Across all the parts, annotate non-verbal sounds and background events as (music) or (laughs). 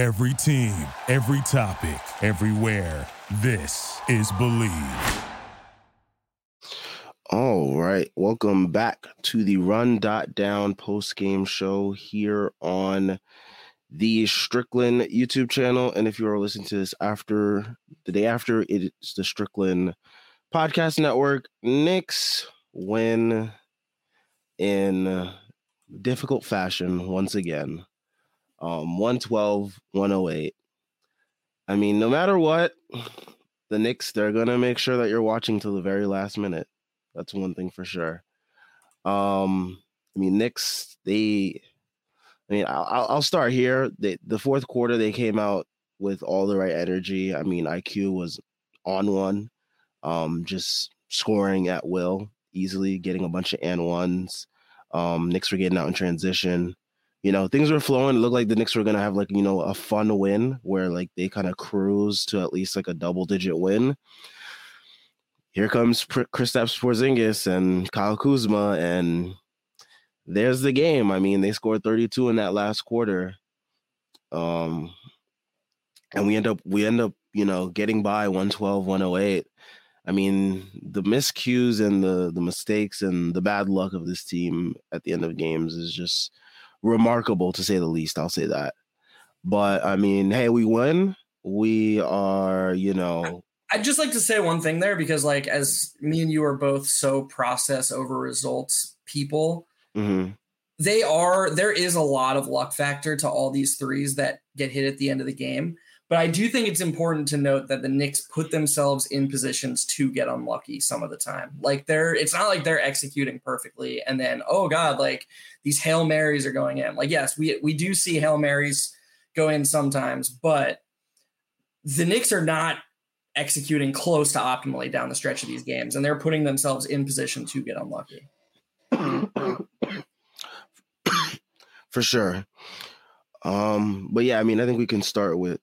Every team, every topic, everywhere. This is Believe. All right. Welcome back to the Run Dot Down post game show here on the Strickland YouTube channel. And if you are listening to this after the day after, it's the Strickland Podcast Network. Knicks win in difficult fashion once again. Um, 112, 108. I mean, no matter what, the Knicks, they're going to make sure that you're watching till the very last minute. That's one thing for sure. Um, I mean, Knicks, they, I mean, I'll, I'll start here. They, the fourth quarter, they came out with all the right energy. I mean, IQ was on one, um, just scoring at will, easily getting a bunch of and ones. Um, Knicks were getting out in transition. You know, things were flowing. It looked like the Knicks were gonna have like you know a fun win where like they kind of cruise to at least like a double digit win. Here comes Kristaps Porzingis and Kyle Kuzma, and there's the game. I mean, they scored 32 in that last quarter. Um, and we end up we end up you know getting by 112 108 i mean the miscues and the the mistakes and the bad luck of this team at the end of games is just remarkable to say the least i'll say that. But i mean hey we win. We are you know i'd just like to say one thing there because like as me and you are both so process over results people mm-hmm. they are there is a lot of luck factor to all these threes that get hit at the end of the game but I do think it's important to note that the Knicks put themselves in positions to get unlucky some of the time. Like they're it's not like they're executing perfectly and then oh god, like these Hail Marys are going in. Like yes, we we do see Hail Marys go in sometimes, but the Knicks are not executing close to optimally down the stretch of these games and they're putting themselves in position to get unlucky. (coughs) For sure. Um, but yeah, I mean, I think we can start with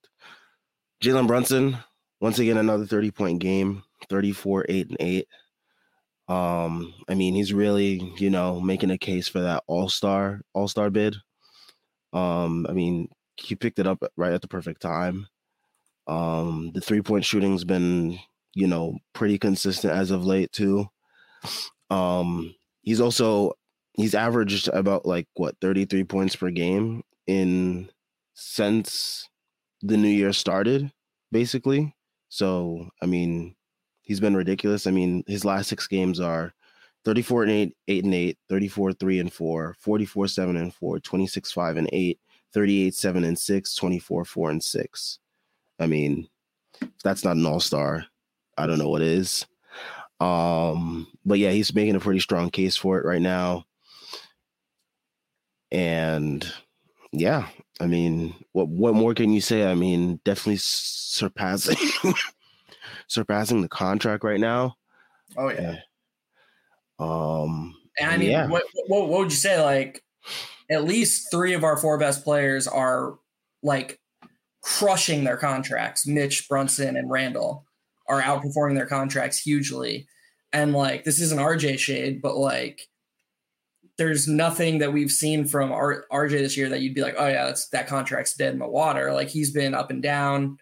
Jalen Brunson, once again, another 30 point game, 34, 8 and 8. Um, I mean, he's really, you know, making a case for that all-star, all-star bid. Um, I mean, he picked it up right at the perfect time. Um, the three-point shooting's been, you know, pretty consistent as of late too. Um, he's also he's averaged about like what 33 points per game in since the new year started, basically. So, I mean, he's been ridiculous. I mean, his last six games are 34 and 8, 8 and 8, 34 3 and 4, 44 7 and 4, 26 5 and 8, 38 7 and 6, 24 4 and 6. I mean, if that's not an all-star, I don't know what is. Um, but yeah, he's making a pretty strong case for it right now. And yeah, I mean, what what more can you say? I mean, definitely surpassing (laughs) surpassing the contract right now. Oh yeah. Um, and I mean, yeah. what, what what would you say? Like, at least three of our four best players are like crushing their contracts. Mitch, Brunson, and Randle are outperforming their contracts hugely. And like, this isn't RJ shade, but like there's nothing that we've seen from R- RJ this year that you'd be like, oh yeah, that's that contract's dead in the water. Like he's been up and down.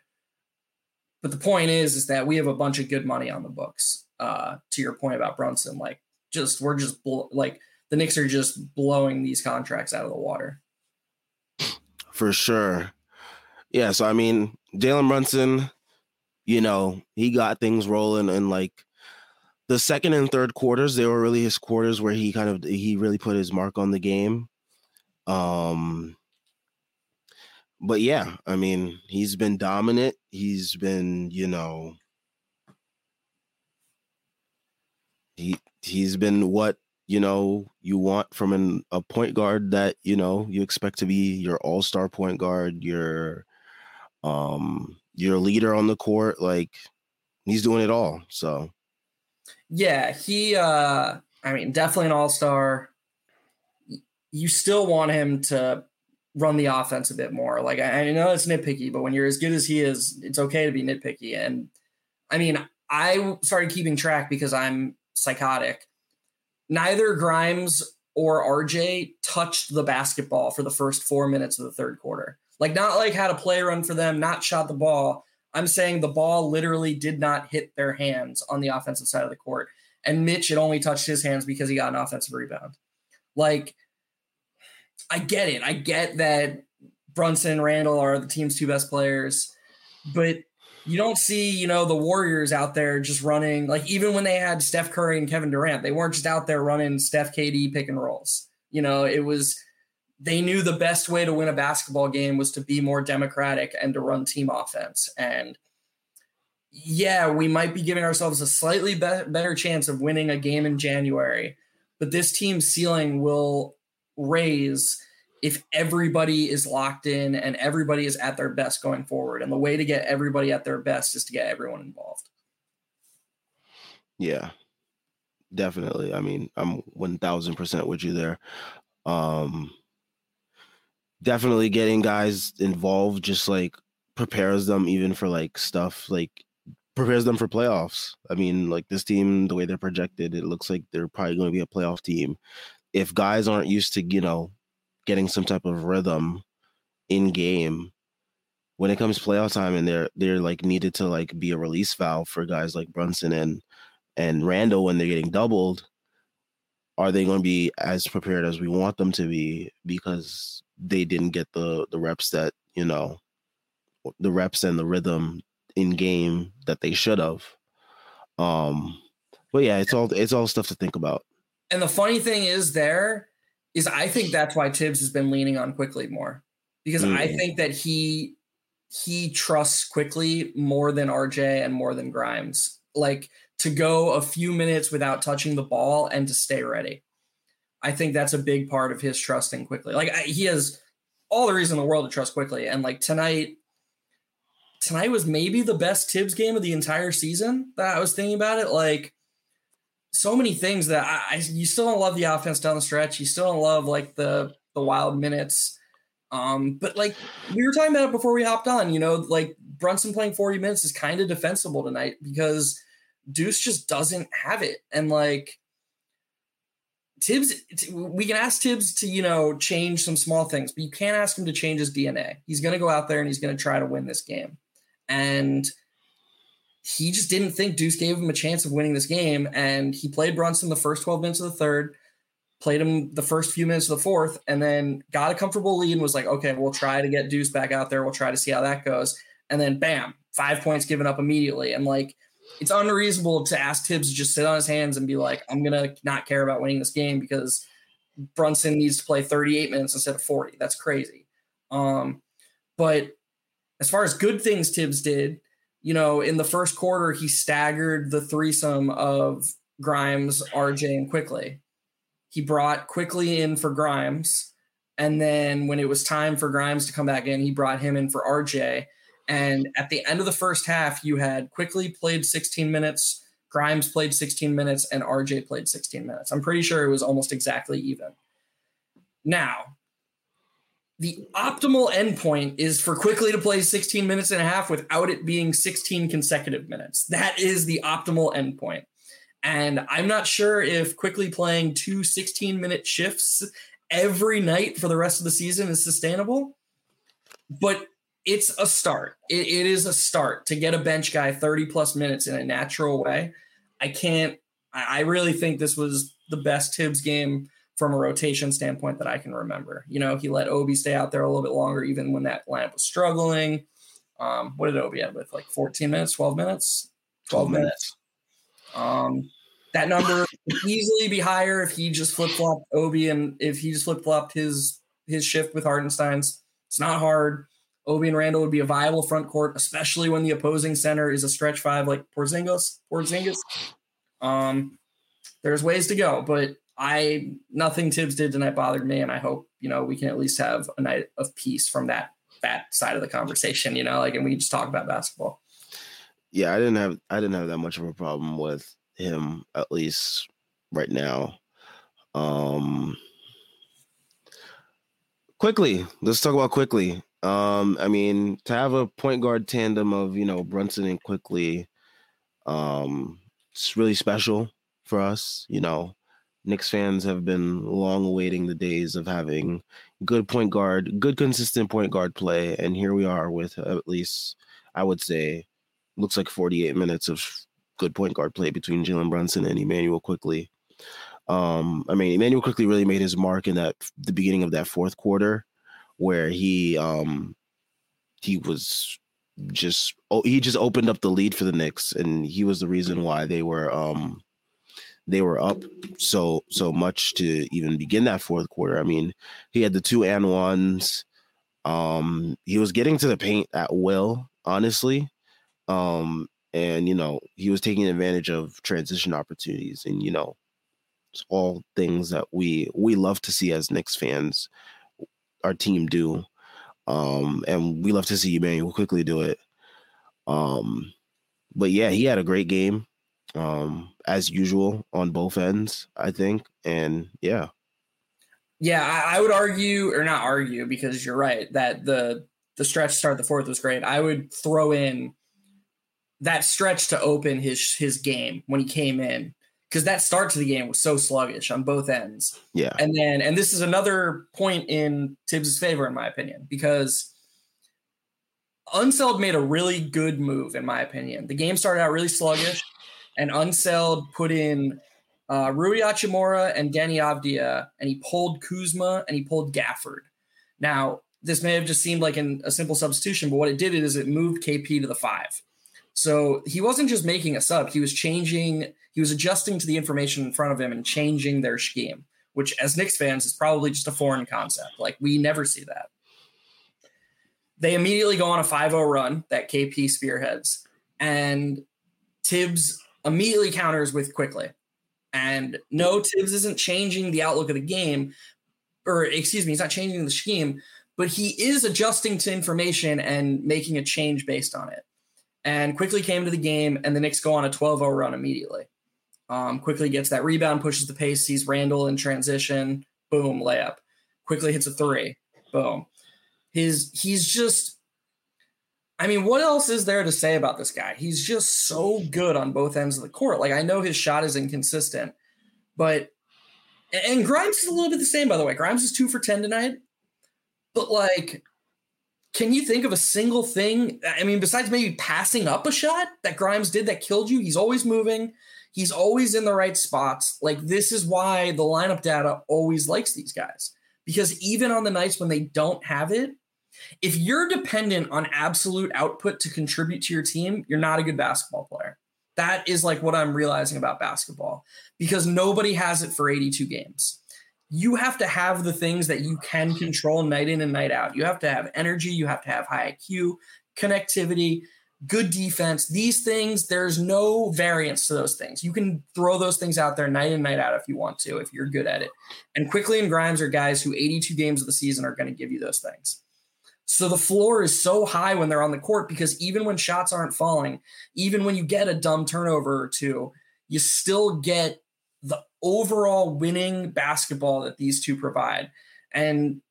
But the point is, is that we have a bunch of good money on the books. Uh, to your point about Brunson, like just we're just bl- like the Knicks are just blowing these contracts out of the water. For sure. Yeah. So I mean, Jalen Brunson, you know, he got things rolling and like the second and third quarters they were really his quarters where he kind of he really put his mark on the game. Um but yeah i mean he's been dominant. He's been you know he he's been what you know you want from an a point guard that you know you expect to be your all-star point guard your um your leader on the court like he's doing it all. So yeah, he uh I mean, definitely an all-star. You still want him to run the offense a bit more. Like I, I know it's nitpicky, but when you're as good as he is, it's okay to be nitpicky. And I mean, I started keeping track because I'm psychotic. Neither Grimes or RJ touched the basketball for the first four minutes of the third quarter. Like not like had a play run for them, not shot the ball. I'm saying the ball literally did not hit their hands on the offensive side of the court. And Mitch it only touched his hands because he got an offensive rebound. Like, I get it. I get that Brunson and Randle are the team's two best players, but you don't see, you know, the Warriors out there just running like even when they had Steph Curry and Kevin Durant, they weren't just out there running Steph KD pick and rolls. You know, it was they knew the best way to win a basketball game was to be more democratic and to run team offense. And yeah, we might be giving ourselves a slightly be- better chance of winning a game in January, but this team's ceiling will raise if everybody is locked in and everybody is at their best going forward. And the way to get everybody at their best is to get everyone involved. Yeah, definitely. I mean, I'm 1000% with you there. Um, definitely getting guys involved just like prepares them even for like stuff like prepares them for playoffs. I mean, like this team, the way they're projected, it looks like they're probably going to be a playoff team. If guys aren't used to, you know, getting some type of rhythm in game when it comes playoff time and they're they're like needed to like be a release valve for guys like Brunson and and Randle when they're getting doubled, are they going to be as prepared as we want them to be because they didn't get the the reps that, you know, the reps and the rhythm in game that they should have. Um but yeah, it's all it's all stuff to think about. And the funny thing is there is I think that's why Thibs has been leaning on Quickley more because mm. I think that he he trusts Quickley more than RJ and more than Grimes. Like to go a few minutes without touching the ball and to stay ready. I think that's a big part of his trusting Quickley. Like I, he has all the reason in the world to trust Quickley, And like tonight, tonight was maybe the best Thibs game of the entire season that I was thinking about it. Like so many things that I, I, you still don't love the offense down the stretch. You still don't love like the the wild minutes. Um, but like we were talking about it before we hopped on, you know, like Brunson playing 40 minutes is kind of defensible tonight because Deuce just doesn't have it. And like Thibs, we can ask Thibs to, you know, change some small things, but you can't ask him to change his DNA. He's going to go out there and he's going to try to win this game. And he just didn't think Deuce gave him a chance of winning this game. And he played Brunson the first 12 minutes of the third, played him the first few minutes of the fourth, and then got a comfortable lead and was like, okay, we'll try to get Deuce back out there. We'll try to see how that goes. And then bam, five points given up immediately. And like, it's unreasonable to ask Thibs to just sit on his hands and be like, I'm to not care about winning this game because Brunson needs to play 38 minutes instead of 40. That's crazy. Um, but as far as good things Thibs did, you know, in the first quarter, he staggered the threesome of Grimes, RJ, and Quickley. He brought Quickley in for Grimes. And then when it was time for Grimes to come back in, he brought him in for RJ. And at the end of the first half, you had Quickley played 16 minutes, Grimes played 16 minutes, and RJ played 16 minutes. I'm pretty sure it was almost exactly even. Now, the optimal endpoint is for Quickley to play 16 minutes and a half without it being 16 consecutive minutes. That is the optimal endpoint. And I'm not sure if Quickley playing two 16 minute shifts every night for the rest of the season is sustainable, but it's a start. it, it is a start to get a bench guy 30 plus minutes in a natural way. I can't, I, I really think this was the best Thibs game from a rotation standpoint that I can remember. You know, he let Obi stay out there a little bit longer, even when that lineup was struggling. Um, what did Obi have with like 14 minutes, 12 minutes, 12 minutes? Um, that number easily be higher if he just flip flopped Obi and if he just flip flopped his his shift with Hartenstein's. It's not hard. Obi and Randle would be a viable front court, especially when the opposing center is a stretch five like Porzingis. Porzingis. Um, there's ways to go, but I nothing Thibs did tonight bothered me, and I hope you know we can at least have a night of peace from that that side of the conversation. You know, like and we just talk about basketball. Yeah, I didn't have I didn't have that much of a problem with him at least right now. Um, Quickley, let's talk about Quickley. Um, I mean, to have a point guard tandem of you know Brunson and Quickley, um, it's really special for us. You know, Knicks fans have been long awaiting the days of having good point guard, good consistent point guard play, and here we are with at least I would say looks like 48 minutes of good point guard play between Jalen Brunson and Immanuel Quickley. Um, I mean, Immanuel Quickley really made his mark in that the beginning of that fourth quarter, where he um he was just oh he just opened up the lead for the Knicks, and he was the reason why they were um they were up so so much to even begin that fourth quarter. I mean, he had the two and ones. Um, he was getting to the paint at will, honestly. Um, and you know, he was taking advantage of transition opportunities, and you know, all things that we we love to see as Knicks fans, our team do. Um, and we love to see Immanuel Quickley do it. Um, but yeah, he had a great game um, as usual on both ends, I think. And yeah. Yeah, I, I would argue, or not argue, because you're right, that the the stretch start the fourth was great. I would throw in that stretch to open his his game when he came in because that start to the game was so sluggish on both ends. Yeah. And then and this is another point in Thibs's favor in my opinion because Unseld made a really good move in my opinion. The game started out really sluggish and Unseld put in uh, Rui Hachimura and Deni Avdija, and he pulled Kuzma and he pulled Gafford. Now, this may have just seemed like an, a simple substitution, but what it did is it moved KP to the five. So he wasn't just making a sub; he was changing, he was adjusting to the information in front of him and changing their scheme, which, as Knicks fans, is probably just a foreign concept. Like we never see that. They immediately go on a 5-0 run that KP spearheads, and Thibs immediately counters with Quickley. And no, Thibs isn't changing the outlook of the game, or excuse me, he's not changing the scheme, but he is adjusting to information and making a change based on it. And Quickley came to the game, and the Knicks go on a 12 0 run immediately. Um, Quickley gets that rebound, pushes the pace, sees Randle in transition, boom, layup. Quickley hits a three, boom. His he's just I mean, what else is there to say about this guy? He's just so good on both ends of the court. Like I know his shot is inconsistent, but and Grimes is a little bit the same, by the way. Grimes is two for ten tonight, but like, can you think of a single thing? I mean, besides maybe passing up a shot that Grimes did that killed you? He's always moving. He's always in the right spots. Like this is why the lineup data always likes these guys because even on the nights when they don't have it, if you're dependent on absolute output to contribute to your team, you're not a good basketball player. That is like what I'm realizing about basketball because nobody has it for 82 games. You have to have the things that you can control night in and night out. You have to have energy, you have to have high IQ, connectivity, good defense. These things, there's no variance to those things. You can throw those things out there night in, night out if you want to, if you're good at it. And Quickley and Grimes are guys who 82 games of the season are going to give you those things. So the floor is so high when they're on the court because even when shots aren't falling, even when you get a dumb turnover or two, you still get the overall winning basketball that these two provide. And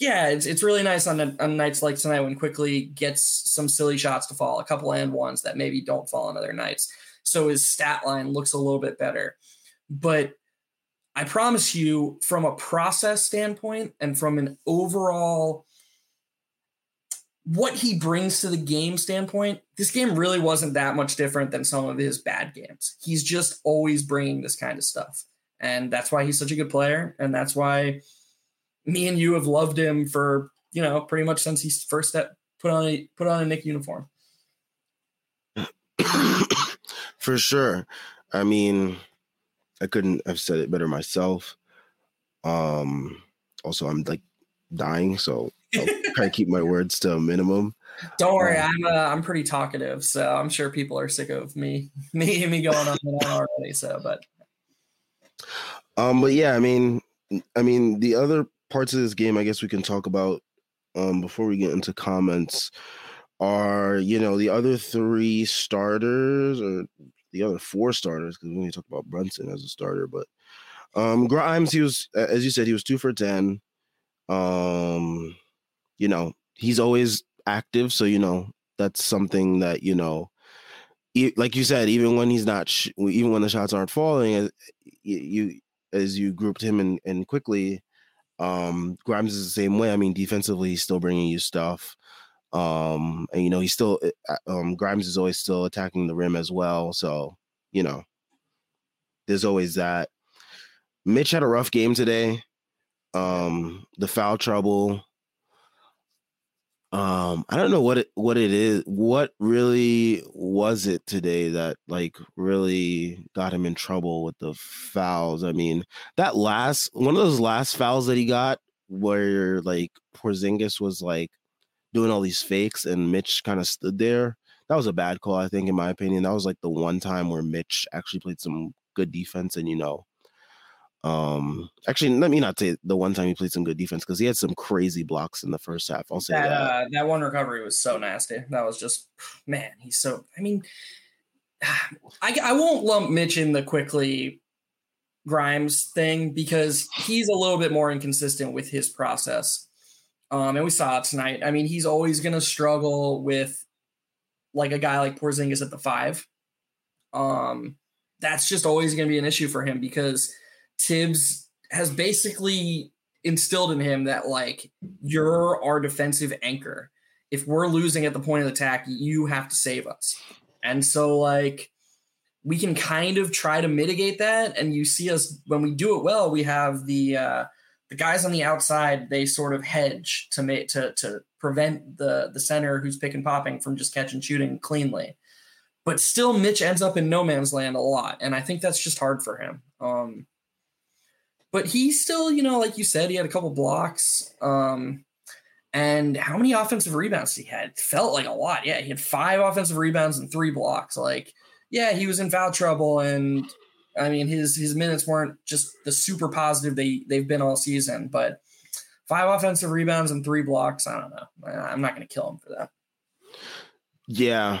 yeah, it's, it's really nice on, on nights like tonight when Quickley gets some silly shots to fall, a couple and ones that maybe don't fall on other nights. So his stat line looks a little bit better. But I promise you, from a process standpoint and from an overall what he brings to the game standpoint, this game really wasn't that much different than some of his bad games. He's just always bringing this kind of stuff. And that's why he's such a good player. And that's why me and you have loved him for, you know, pretty much since he first put on a, put on a Knick uniform. (coughs) for sure. I mean, I couldn't have said it better myself. Um, also, I'm like dying, so I'll try to keep my (laughs) words to a minimum. Don't worry, um, I'm uh, I'm pretty talkative, so I'm sure people are sick of me (laughs) me me going on and on already. So, but um, but yeah, I mean, I mean, the other parts of this game, I guess we can talk about um before we get into comments are you know the other three starters or the other four starters because we only talk about Brunson as a starter, but um Grimes he was as you said he was two for ten. Um, you know, he's always active. So, you know, that's something that, you know, like you said, even when he's not, sh- even when the shots aren't falling, uh, you, as you grouped him and in Quickley, um, Grimes is the same way. I mean, defensively, he's still bringing you stuff. Um, and you know, he's still uh, um, Grimes is always still attacking the rim as well. So you know, there's always that. Mitch had a rough game today. Um, the foul trouble. Um, I don't know what it what it is. What really was it today that like really got him in trouble with the fouls? I mean, that last one of those last fouls that he got where like Porzingis was like doing all these fakes and Mitch kind of stood there. That was a bad call, I think, in my opinion. That was like the one time where Mitch actually played some good defense and you know um, actually, let me not say the one time he played some good defense because he had some crazy blocks in the first half. I'll say that. That, uh, that one recovery was so nasty. That was just, man, he's so. I mean, (sighs) I, I won't lump Mitch in the Quickley Grimes thing because he's a little bit more inconsistent with his process. Um, and we saw it tonight. I mean, he's always going to struggle with like a guy like Porzingis at the five. Um, that's just always going to be an issue for him because Thibs has basically instilled in him that like you're our defensive anchor. If we're losing at the point of attack, you have to save us. And so like we can kind of try to mitigate that. And you see us when we do it well, we have the uh the guys on the outside, they sort of hedge to make to to prevent the the center who's pick and popping from just catching shooting cleanly. But still Mitch ends up in no man's land a lot. And I think that's just hard for him. Um but he still, you know, like you said, he had a couple blocks. Um, and how many offensive rebounds he had? felt like a lot. Yeah, he had five offensive rebounds and three blocks. Like, yeah, he was in foul trouble, and I mean his his minutes weren't just the super positive they they've been all season, but five offensive rebounds and three blocks. I don't know. I'm not going to kill him for that. Yeah,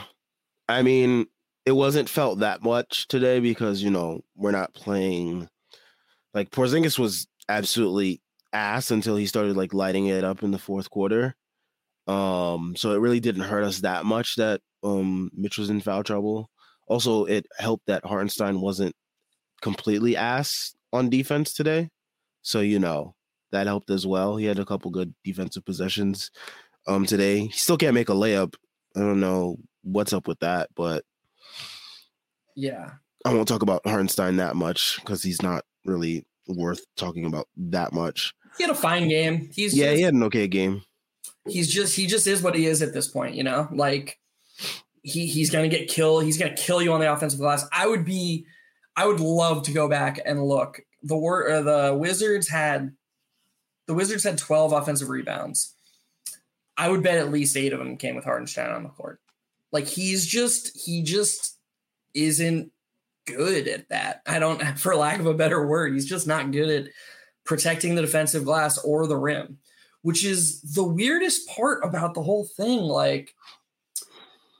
I mean, it wasn't felt that much today because you know we're not playing like Porzingis was absolutely ass until he started like lighting it up in the fourth quarter. Um, so it really didn't hurt us that much that um Mitch was in foul trouble. Also, it helped that Hartenstein wasn't completely ass on defense today. So, you know, that helped as well. He had a couple good defensive possessions um today. He still can't make a layup. I don't know what's up with that, but yeah. I won't talk about Hartenstein that much because he's not really worth talking about that much. He had a fine game. He's yeah, just, he had an okay game. He's just he just is what he is at this point, you know. Like he he's gonna get killed. He's gonna kill you on the offensive glass. I would be, I would love to go back and look. The word uh, the Wizards had, the Wizards had twelve offensive rebounds. I would bet at least eight of them came with Hartenstein on the court. Like he's just he just isn't good at that. I don't, (laughs) for lack of a better word, he's just not good at protecting the defensive glass or the rim, which is the weirdest part about the whole thing. Like,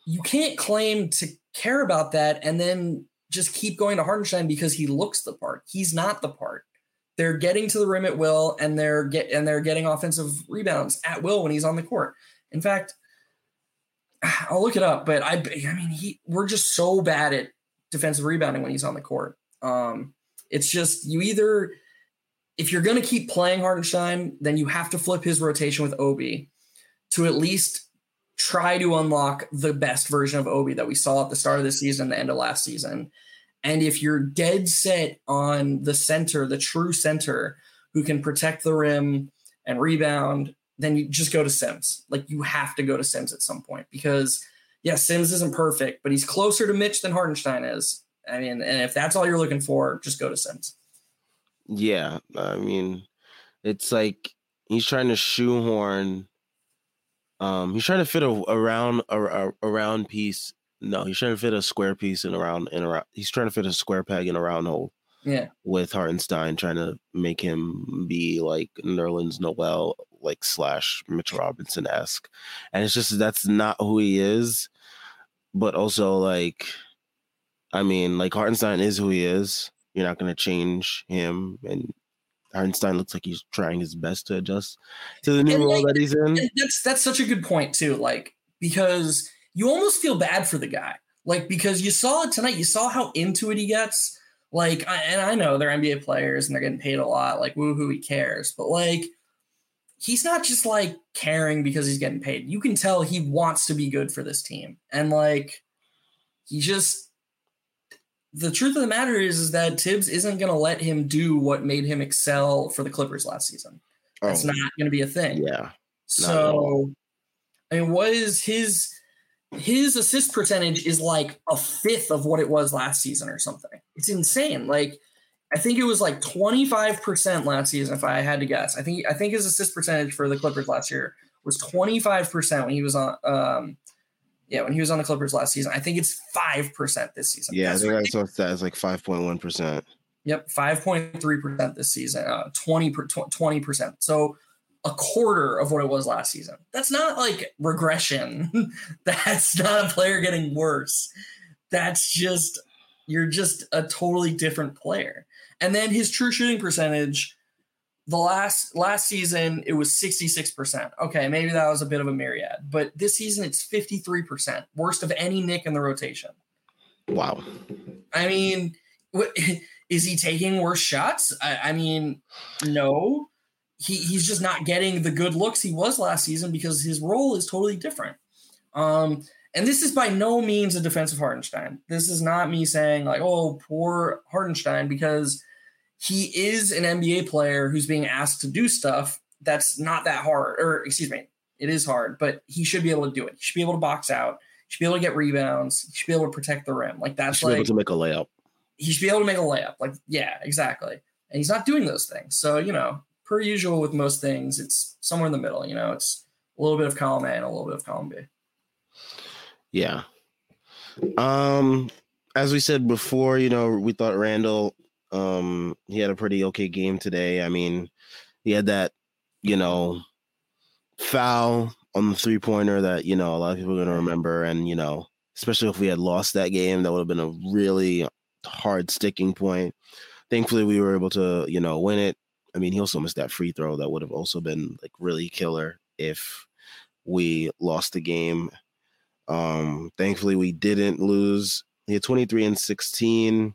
you can't claim to care about that and then just keep going to Hartenstein because he looks the part. He's not the part. They're getting to the rim at will, and they're get and they're getting offensive rebounds at will when he's on the court. In fact, (sighs) I'll look it up, but I, I mean, he we're just so bad at defensive rebounding when he's on the court. Um, it's just you either if you're going to keep playing Hartenstein, then you have to flip his rotation with Obi to at least try to unlock the best version of Obi that we saw at the start of the season, the end of last season. And if you're dead set on the center, the true center who can protect the rim and rebound, then you just go to Sims. Like you have to go to Sims at some point because yeah, Sims isn't perfect, but he's closer to Mitch than Hartenstein is. I mean, and if that's all you're looking for, just go to Sims. Yeah, I mean, it's like he's trying to shoehorn. Um, he's trying to fit a, a round a, a, a round piece. No, he's trying to fit a square piece in around in around. He's trying to fit a square peg in a round hole. Yeah, with Hartenstein trying to make him be like Nerlens Noel like slash Mitch Robinson esque, and it's just that's not who he is. But also like, I mean, like Hartenstein is who he is. You're not going to change him, and Hartenstein looks like he's trying his best to adjust to the new and role like, that he's in. That's that's such a good point too. Like because you almost feel bad for the guy, like because you saw it tonight. You saw how into it he gets. Like, I, and I know they're NBA players and they're getting paid a lot. Like, woohoo, he cares. But like, he's not just like caring because he's getting paid. You can tell he wants to be good for this team. And like, he just, the truth of the matter is, is that Thibs isn't going to let him do what made him excel for the Clippers last season. That's oh, not going to be a thing. Yeah. So, I mean, what is his his assist percentage is like a fifth of what it was last season or something. It's insane. Like I think it was like 25% last season if I had to guess. I think I think his assist percentage for the Clippers last year was 25% when he was on um yeah, when he was on the Clippers last season. I think it's 5% this season. Yeah, That's I think right. I saw that as like 5.1%. Yep, 5.3% this season, uh 20 per, 20%. So a quarter of what it was last season. That's not like regression. (laughs) That's not a player getting worse. That's just you're just a totally different player. And then his true shooting percentage the last last season it was 66%. Okay, maybe that was a bit of a myriad, but this season it's 53%, worst of any Knick in the rotation. Wow. I mean, what, (laughs) is he taking worse shots? I, I mean, no he he's just not getting the good looks he was last season because his role is totally different. Um, and this is by no means a defensive Hartenstein. This is not me saying like, oh, poor Hartenstein, because he is an NBA player who's being asked to do stuff that's not that hard, or excuse me, it is hard, but he should be able to do it. He should be able to box out. He should be able to get rebounds. He should be able to protect the rim. Like that's like to make a layup. He should be able to make a layup. Like yeah, exactly. And he's not doing those things. So you know, per usual with most things, it's somewhere in the middle. You know, it's a little bit of column A and a little bit of column B. Yeah. Um, as we said before, you know, we thought Randle, um, he had a pretty okay game today. I mean, he had that, you know, foul on the three pointer that you know a lot of people are to remember, and you know, especially if we had lost that game, that would have been a really hard sticking point. Thankfully, we were able to, you know, win it. I mean, he also missed that free throw that would have also been like really killer if we lost the game. Um, thankfully, we didn't lose. He had 23 and 16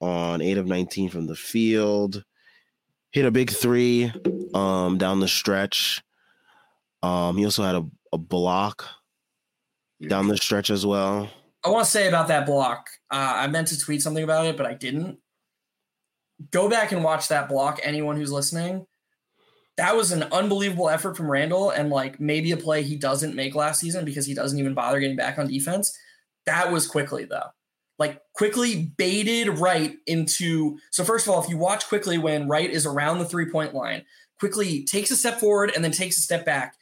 on 8 of 19 from the field. Hit a big three um, down the stretch. Um, he also had a, a block down the stretch as well. I want to say about that block. Uh, I meant to tweet something about it, but I didn't go back and watch that block. Anyone who's listening, that was an unbelievable effort from Randle and like maybe a play he doesn't make last season because he doesn't even bother getting back on defense. That was Quickley though. Like Quickley baited Wright into. So first of all, if you watch Quickley when Wright is around the three point line, Quickley takes a step forward and then takes a step back,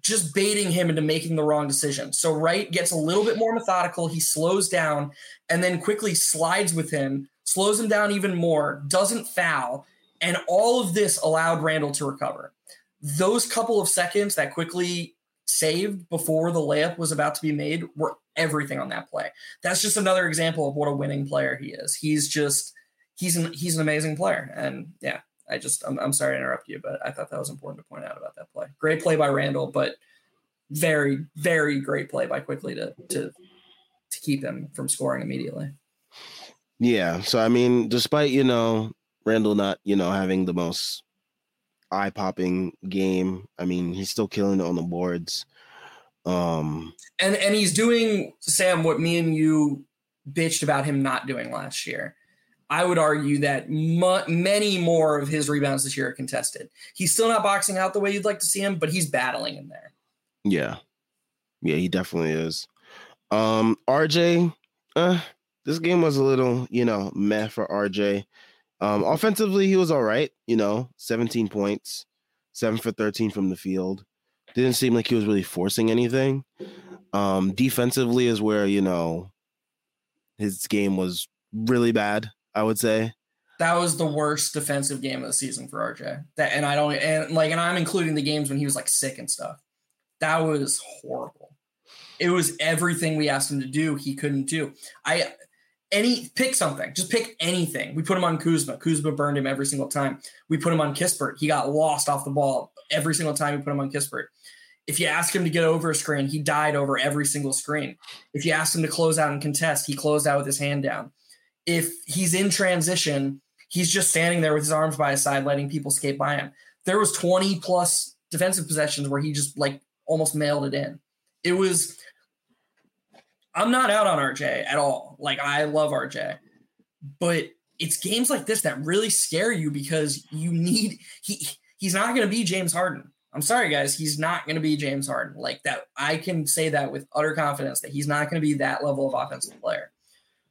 just baiting him into making the wrong decision. So Wright gets a little bit more methodical. He slows down and then Quickley slides with him slows him down even more, doesn't foul, and all of this allowed Randle to recover. Those couple of seconds that Quickley saved before the layup was about to be made were everything on that play. That's just another example of what a winning player he is. He's just he's an he's an amazing player, and yeah, I just I'm, I'm sorry to interrupt you, but I thought that was important to point out about that play. Great play by Randle, but very very great play by Quickley to to to keep him from scoring immediately. Yeah. So I mean, despite you know Randle not you know having the most eye popping game, I mean he's still killing it on the boards. Um, and and he's doing Sam what me and you bitched about him not doing last year. I would argue that mu- many more of his rebounds this year are contested. He's still not boxing out the way you'd like to see him, but he's battling in there. Yeah, yeah, he definitely is. Um, RJ, uh, this game was a little, you know, meh for RJ. Um, offensively, he was all right, you know, 17 points, seven for 13 from the field. Didn't seem like he was really forcing anything. Um, defensively is where, you know, his game was really bad, I would say. That was the worst defensive game of the season for RJ. That and I don't and like and I'm including the games when he was like sick and stuff. That was horrible. It was everything we asked him to do, he couldn't do. I any pick something. Just pick anything. We put him on Kuzma. Kuzma burned him every single time. We put him on Kispert. He got lost off the ball every single time we put him on Kispert. If you ask him to get over a screen, he died over every single screen. If you ask him to close out and contest, he closed out with his hand down. if he's in transition, he's just standing there with his arms by his side, letting people skate by him. There was 20 plus defensive possessions where he just like almost mailed it in. It was I'm not out on RJ at all. Like I love RJ. But it's games like this that really scare you because you need he he's not going to be James Harden. I'm sorry guys, he's not going to be James Harden. Like that I can say that with utter confidence that he's not going to be that level of offensive player.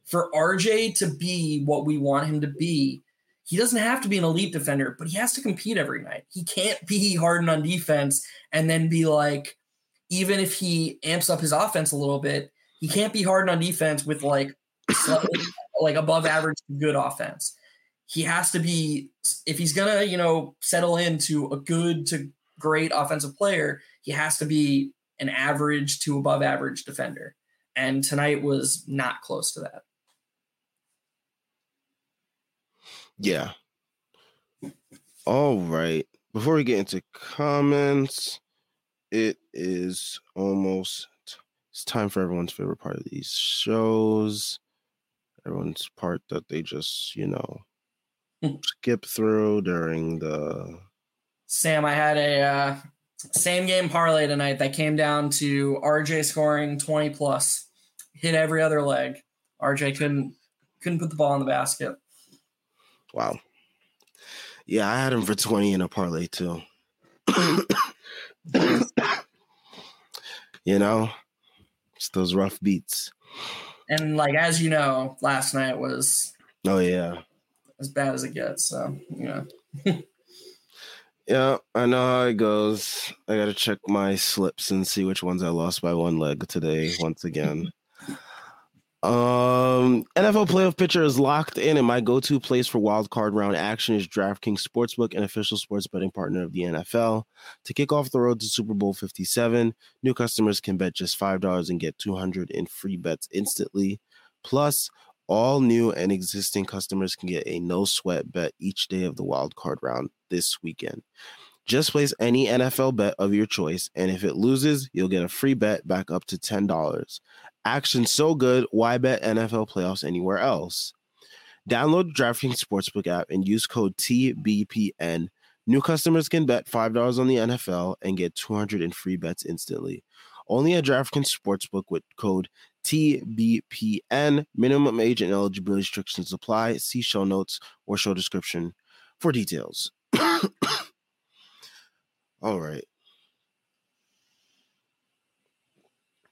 For RJ to be what we want him to be, he doesn't have to be an elite defender, but he has to compete every night. He can't be Harden on defense and then be like, even if he amps up his offense a little bit, he can't be Harden on defense with like like above average good offense. He has to be if he's gonna, you know, settle into a good to great offensive player, he has to be an average to above average defender. And tonight was not close to that. Yeah. All right. Before we get into comments, it is almost it's time for everyone's favorite part of these shows. Everyone's part that they just, you know, hmm. skip through during the Sam, I had a uh, same game parlay tonight that came down to RJ scoring 20 plus. Hit every other leg. RJ couldn't couldn't put the ball in the basket. Wow. Yeah, I had him for 20 in a parlay too. (coughs) you know, it's those rough beats. And like as you know, last night was oh yeah. As bad as it gets. So yeah. (laughs) yeah, I know how it goes. I gotta check my slips and see which ones I lost by one leg today once again. Um, NFL playoff picture is locked in, and my go-to place for wild card round action is DraftKings Sportsbook, an official sports betting partner of the NFL. To kick off the road to Super Bowl 57, new customers can bet just five dollars and get 200 in free bets instantly. Plus, all new and existing customers can get a no sweat bet each day of the wild card round this weekend. Just place any NFL bet of your choice, and if it loses, you'll get a free bet back up to $10. Action so good, why bet NFL playoffs anywhere else? Download the DraftKings Sportsbook app and use code TBPN. New customers can bet $5 on the NFL and get 200 in free bets instantly. Only at DraftKings Sportsbook with code TBPN. Minimum age and eligibility restrictions apply. See show notes or show description for details. (coughs) All right.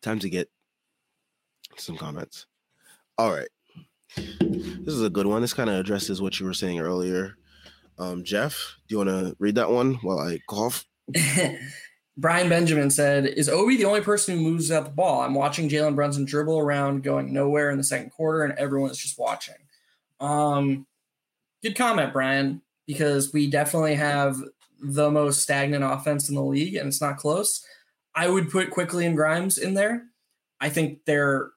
Time to get some comments. All right. This is a good one. This kind of addresses what you were saying earlier. Um, Geoff, do you want to read that one while I cough? (laughs) Brian Benjamin said, Is Obi the only person who moves out the ball? I'm watching Jalen Brunson dribble around going nowhere in the second quarter, and everyone is just watching. Um, good comment, Brian, because we definitely have the most stagnant offense in the league, and it's not close. I would put Quickley and Grimes in there. I think they're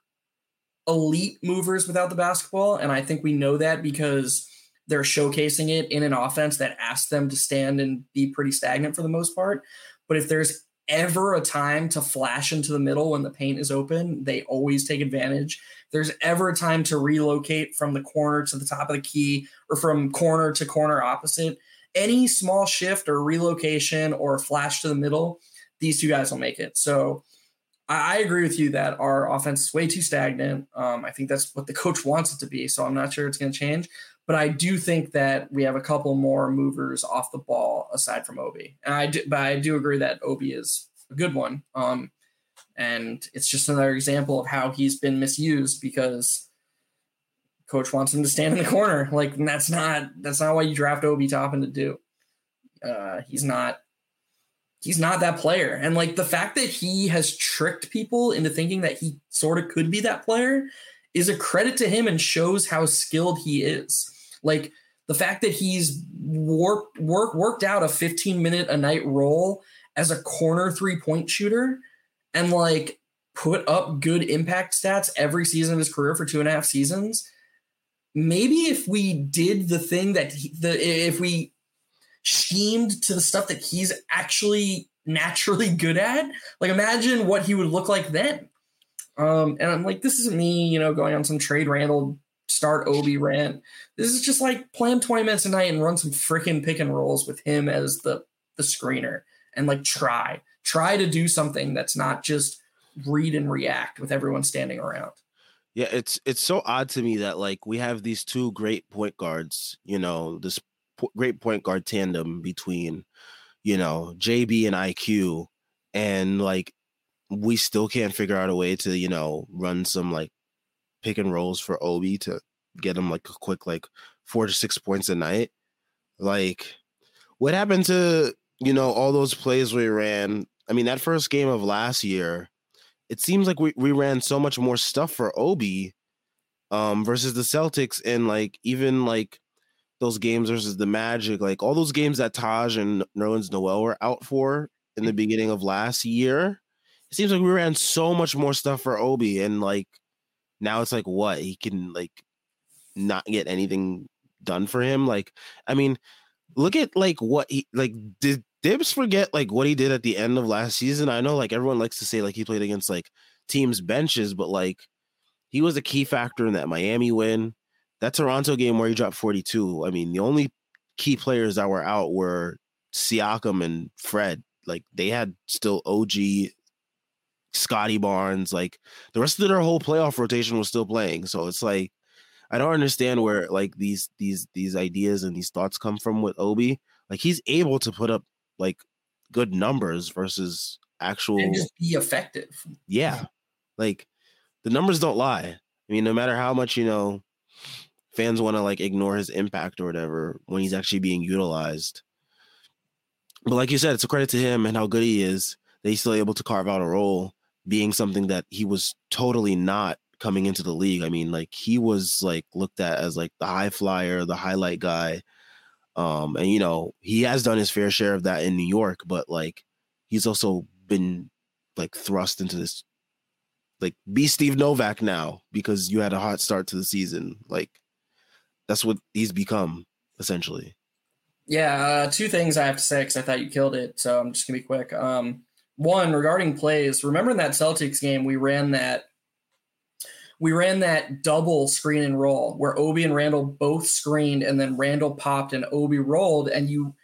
elite movers without the basketball, and I think we know that because they're showcasing it in an offense that asks them to stand and be pretty stagnant for the most part. But if there's ever a time to flash into the middle when the paint is open, they always take advantage. there's ever a time to relocate from the corner to the top of the key or from corner to corner opposite, any small shift or relocation or flash to the middle, these two guys will make it. So I, I agree with you that our offense is way too stagnant. Um, I think that's what the coach wants it to be. So I'm not sure it's going to change. But I do think that we have a couple more movers off the ball aside from Obi. And I do, but I do agree that Obi is a good one. Um, and it's just another example of how he's been misused because coach wants him to stand in the corner. Like that's not that's not what you draft Obi Toppin to do. Uh, he's not he's not that player. And like the fact that he has tricked people into thinking that he sort of could be that player is a credit to him and shows how skilled he is. Like the fact that he's worked work, worked out a 15 minute a night role as a corner three point shooter and like put up good impact stats every season of his career for two and a half seasons maybe if we did the thing that he, the if we schemed to the stuff that he's actually naturally (laughs) good at, like imagine what he would look like then. Um, and I'm like, this isn't me, you know, going on some trade Randle start Obi rant. This is just like plan 20 minutes a night and run some freaking pick and rolls with him as the the screener and like try try to do something that's not just read and react with everyone standing around. Yeah, it's it's so odd to me that like we have these two great point guards, you know, this great point guard tandem between, you know, JB and IQ, and like we still can't figure out a way to, you know, run some like pick and rolls for Obi to get him like a quick like four to six points a night. Like, what happened to you know all those plays we ran? I mean, that first game of last year, it seems like we, we ran so much more stuff for Obi um versus the Celtics and like even like those games versus the Magic, like all those games that Taj and Nerlens Noel were out for in the mm-hmm. beginning of last year. It seems like we ran so much more stuff for Obi and like now it's like what he can like not get anything done for him. Like, I mean, look at like what he like did Thibs forget like what he did at the end of last season? I know like everyone likes to say like he played against like teams benches, but like he was a key factor in that Miami win. That Toronto game where he dropped 42. I mean, the only key players that were out were Siakam and Fred. Like they had still OG Scottie Barnes, like the rest of their whole playoff rotation was still playing. So it's like I don't understand where like these these these ideas and these thoughts come from with Obi. Like he's able to put up like good numbers versus actual and just be effective. Yeah. Like the numbers don't lie. I mean, no matter how much, you know, fans want to like ignore his impact or whatever when he's actually being utilized. But like you said, it's a credit to him and how good he is that he's still able to carve out a role being something that he was totally not coming into the league. I mean, like he was like looked at as like the high flyer, the highlight guy. Um, and you know, he has done his fair share of that in New York, but like he's also been like thrust into this like be Steve Novak now because you had a hot start to the season. Like that's what he's become essentially. Yeah, uh, two things I have to say because I thought you killed it. So I'm just gonna be quick. Um, one regarding plays. Remember in that Celtics game, we ran that we ran that double screen and roll where Obi and Randle both screened and then Randle popped and Obi rolled and you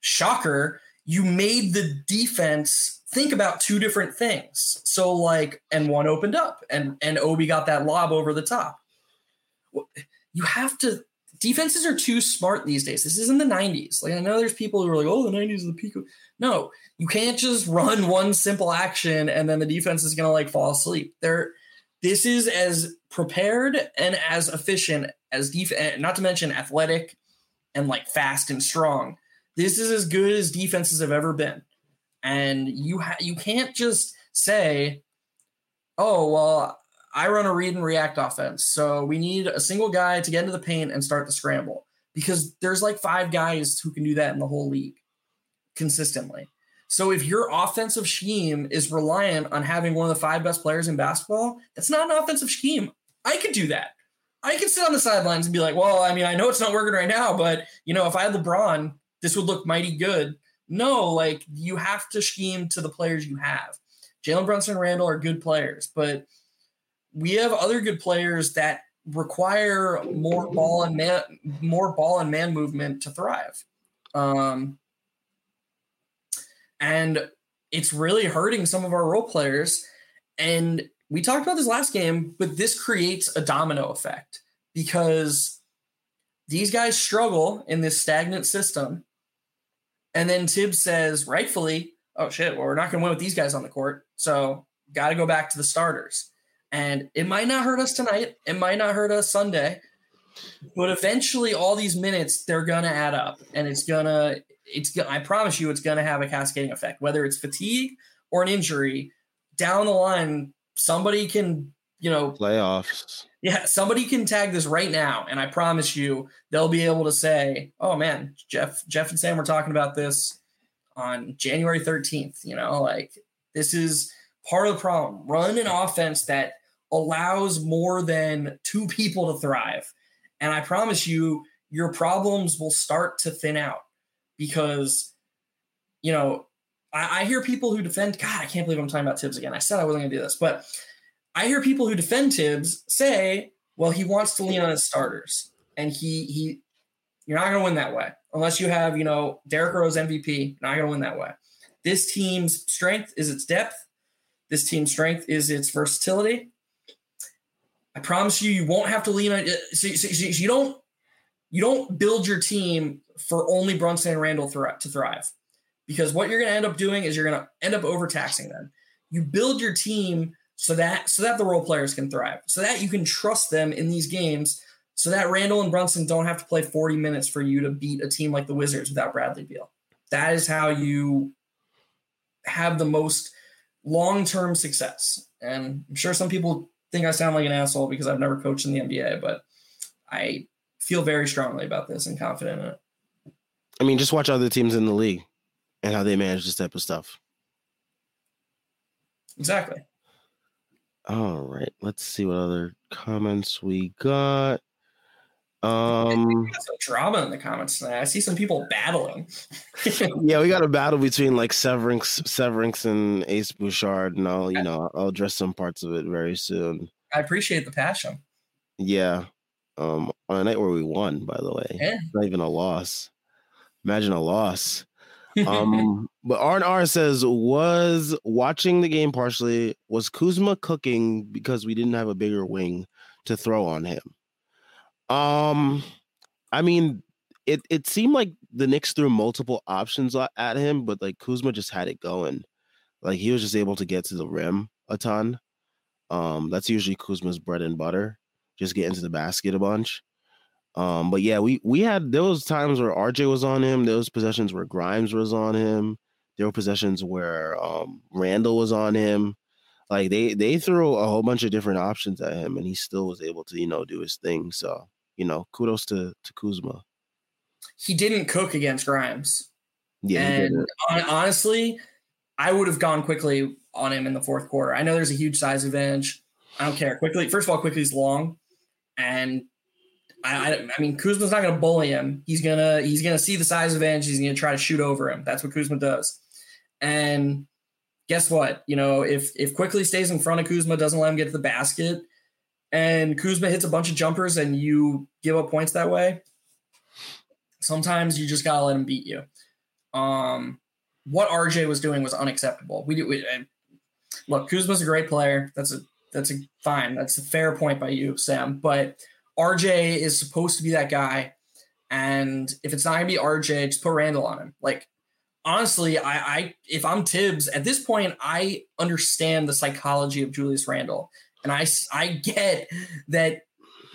shocker, you made the defense think about two different things. So like and one opened up and and Obi got that lob over the top. You have to defenses are too smart these days. This isn't the 90s. Like I know there's people who are like, "Oh, the 90s is the peak." No, you can't just run (laughs) one simple action and then the defense is going to like fall asleep. There this is as prepared and as efficient as defense, eh, not to mention athletic and like fast and strong. This is as good as defenses have ever been. And you ha- you can't just say, "Oh, well, I run a read and react offense. So we need a single guy to get into the paint and start the scramble because there's like five guys who can do that in the whole league consistently. So if your offensive scheme is reliant on having one of the five best players in basketball, that's not an offensive scheme. I could do that. I could sit on the sidelines and be like, well, I mean, I know it's not working right now, but you know, if I had LeBron, this would look mighty good. No, like you have to scheme to the players you have. Jalen Brunson and Randle are good players, but we have other good players that require more ball and man more ball and man movement to thrive. Um, and it's really hurting some of our role players. And we talked about this last game, but this creates a domino effect because these guys struggle in this stagnant system. And then Thibs says, rightfully, oh shit, well, we're not going to win with these guys on the court. So got to go back to the starters. And it might not hurt us tonight. It might not hurt us Sunday. But eventually all these minutes they're going to add up and it's going to it's I promise you it's going to have a cascading effect whether it's fatigue or an injury down the line somebody can, you know, playoffs. Yeah, somebody can tag this right now and I promise you they'll be able to say, "Oh man, Geoff Geoff and Sam were talking about this on January 13th, you know, like this is part of the problem. Run an offense that allows more than two people to thrive. And I promise you, your problems will start to thin out because, you know, I, I hear people who defend, God, I can't believe I'm talking about Thibs again. I said I wasn't going to do this, but I hear people who defend Thibs say, Well, he wants to lean on his starters, and he he you're not going to win that way unless you have you know Derrick Rose MVP. Not going to win that way. This team's strength is its depth. This team's strength is its versatility. I promise you, you won't have to lean on. Uh, so, so, so you don't you don't build your team for only Brunson and Randle to thrive, because what you're going to end up doing is you're going to end up overtaxing them. You build your team so that so that the role players can thrive, so that you can trust them in these games, so that Randle and Brunson don't have to play 40 minutes for you to beat a team like the Wizards without Bradley Beal. That is how you have the most long-term success. And I'm sure some people think I sound like an asshole because I've never coached in the NBA, but I feel very strongly about this and confident in it. I mean, just watch other teams in the league and how they manage this type of stuff. Exactly. All right, let's see what other comments we got. Um, some drama in the comments tonight. I see some people battling. (laughs) yeah, we got a battle between like Severance, Severance and Ace Bouchard, and I'll you know I'll address some parts of it very soon. I appreciate the passion. Yeah, um, on a night where we won, by the way, yeah. not even a loss. Imagine a loss. (laughs) Um, but R and R says was watching the game partially. Was Kuzma cooking because we didn't have a bigger wing to throw on him? Um, I mean, it it seemed like the Knicks threw multiple options at him, but like Kuzma just had it going. Like he was just able to get to the rim a ton. Um, that's usually Kuzma's bread and butter. Just get into the basket a bunch. Um, but yeah, we we had was times where RJ was on him. Was possessions where Grimes was on him. There were possessions where um, Randle was on him. Like they they threw a whole bunch of different options at him, and he still was able to you know do his thing. So you know, kudos to to Kuzma. He didn't cook against Grimes. Yeah, and honestly, I would have gone Quickley on him in the fourth quarter. I know there's a huge size advantage. I don't care. Quickley, first of all, Quickley's long, and I, I, I mean, Kuzma's not going to bully him. He's gonna he's gonna see the size advantage. He's gonna try to shoot over him. That's what Kuzma does. And guess what? You know, if if Quickley stays in front of Kuzma, doesn't let him get to the basket, and Kuzma hits a bunch of jumpers, and you give up points that way. Sometimes you just gotta let him beat you. Um, what RJ was doing was unacceptable. We, we look, Kuzma's a great player. That's a that's a fine. That's a fair point by you, Sam. But RJ is supposed to be that guy. And if it's not gonna be RJ, just put Randle on him. Like honestly, I, I if I'm Thibs at this point, I understand the psychology of Julius Randle, and I I get that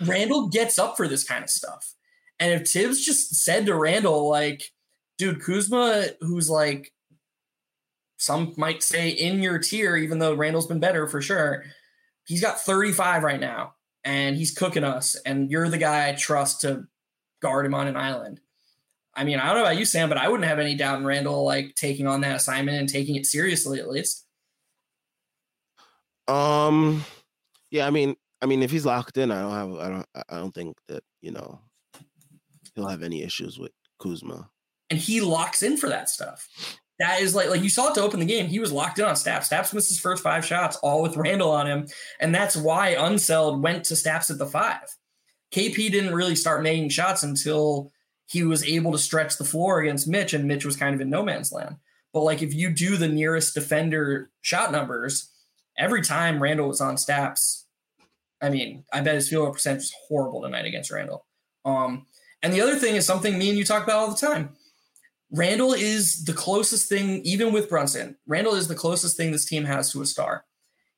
Randle gets up for this kind of stuff. And if Thibs just said to Randle, like, dude, Kuzma, who's like some might say in your tier, even though Randle's been better for sure, he's got 35 right now and he's cooking us, and you're the guy I trust to guard him on an island. I mean, I don't know about you, Sam, but I wouldn't have any doubt in Randle like taking on that assignment and taking it seriously at least. Um, yeah, I mean, I mean, if he's locked in, I don't have, I don't, I don't think that you know he'll have any issues with Kuzma. And he locks in for that stuff that is like like you saw it to open the game. He was locked in on Staps. Staps missed his first five shots, all with Randle on him, and that's why Unseld went to Staps at the five. KP didn't really start making shots until he was able to stretch the floor against Mitch, and Mitch was kind of in no man's land. But like if you do the nearest defender shot numbers, every time Randle was on Staps, I mean, I bet his field goal percentage was horrible tonight against Randle. Um, and the other thing is something me and you talk about all the time Randle is the closest thing, even with Brunson. Randle is the closest thing this team has to a star.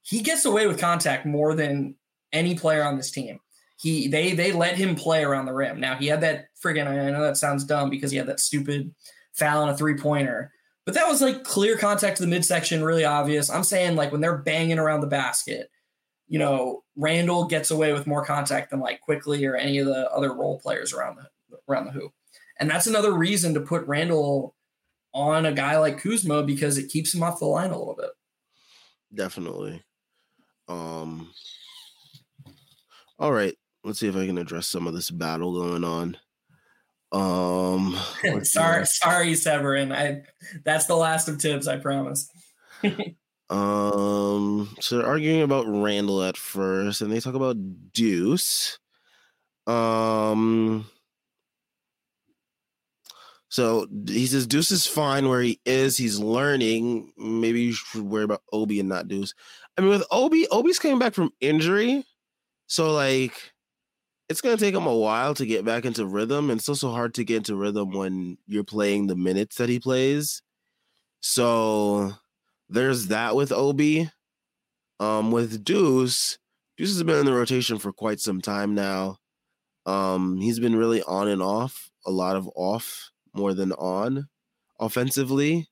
He gets away with contact more than any player on this team. He they they let him play around the rim. Now he had that friggin' I know that sounds dumb because he had that stupid foul on a three pointer, but that was like clear contact to the midsection, really obvious. I'm saying like when they're banging around the basket, you know, Randle gets away with more contact than like Quickley or any of the other role players around the around the hoop. And that's another reason to put Randle on a guy like Kuzma because it keeps him off the line a little bit. Definitely. Um all right, let's see if I can address some of this battle going on. Um (laughs) sorry, sorry, Severin. I that's the last of Thibs, I promise. (laughs) Um, so they're arguing about Randle at first, and they talk about Deuce. Um, so he says Deuce is fine where he is. He's learning. Maybe you should worry about Obi and not Deuce. I mean, with Obi, Obi's coming back from injury, so like it's gonna take him a while to get back into rhythm, and it's also hard to get into rhythm when you're playing the minutes that he plays. So there's that with Obi. Um, with Deuce, Deuce has been in the rotation for quite some time now. Um, he's been really on and off, a lot of off more than on offensively.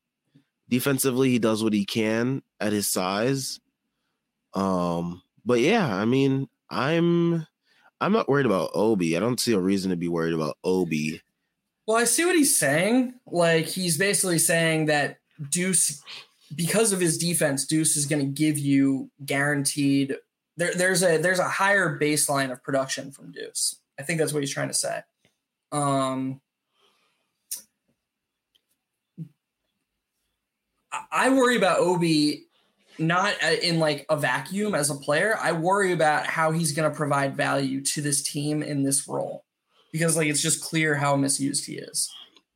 Defensively, he does what he can at his size. Um, but yeah, I mean, I'm I'm not worried about Obi. I don't see a reason to be worried about Obi. Well, I see what he's saying. Like he's basically saying that Deuce, because of his defense, Deuce is going to give you guaranteed. There, there's a there's a higher baseline of production from Deuce. I think that's what he's trying to say. Um, I worry about Obi not uh, in like a vacuum as a player. I worry about how he's going to provide value to this team in this role because like it's just clear how misused he is.